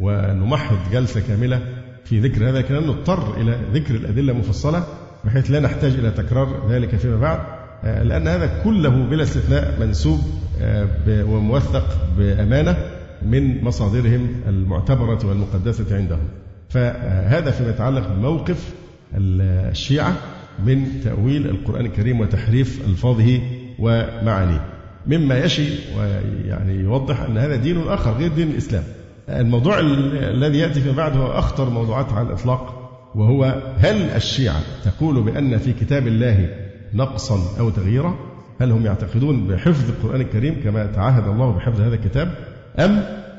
ونمحض جلسة كاملة في ذكر هذا الكلام نضطر إلى ذكر الأدلة المفصلة بحيث لا نحتاج إلى تكرار ذلك فيما بعد آه، لأن هذا كله بلا استثناء منسوب آه، وموثق بأمانة من مصادرهم المعتبرة والمقدسة عندهم. فهذا فيما يتعلق بموقف الشيعة من تأويل القرآن الكريم وتحريف ألفاظه ومعانيه. مما يشي ويعني يوضح أن هذا دين آخر غير دين الإسلام. الموضوع الذي يأتي فيما بعد هو أخطر موضوعات على الإطلاق. وهو هل الشيعة تقول بأن في كتاب الله نقصا أو تغييرا؟ هل هم يعتقدون بحفظ القرآن الكريم كما تعهد الله بحفظ هذا الكتاب؟ أم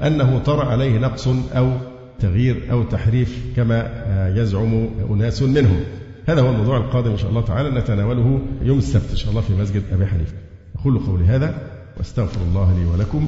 أنه طرأ عليه نقص أو تغيير أو تحريف كما يزعم أناس منهم؟ هذا هو الموضوع القادم إن شاء الله تعالى نتناوله يوم السبت إن شاء الله في مسجد أبي حنيفة. أقول قولي هذا وأستغفر الله لي ولكم.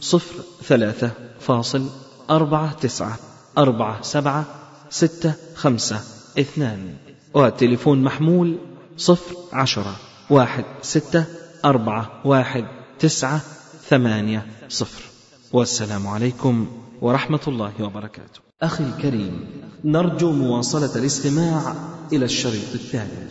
صفر ثلاثة فاصل أربعة تسعة أربعة سبعة ستة خمسة اثنان والتليفون محمول صفر عشرة واحد ستة أربعة واحد تسعة ثمانية صفر والسلام عليكم ورحمة الله وبركاته. أخي الكريم نرجو مواصلة الاستماع إلى الشريط الثاني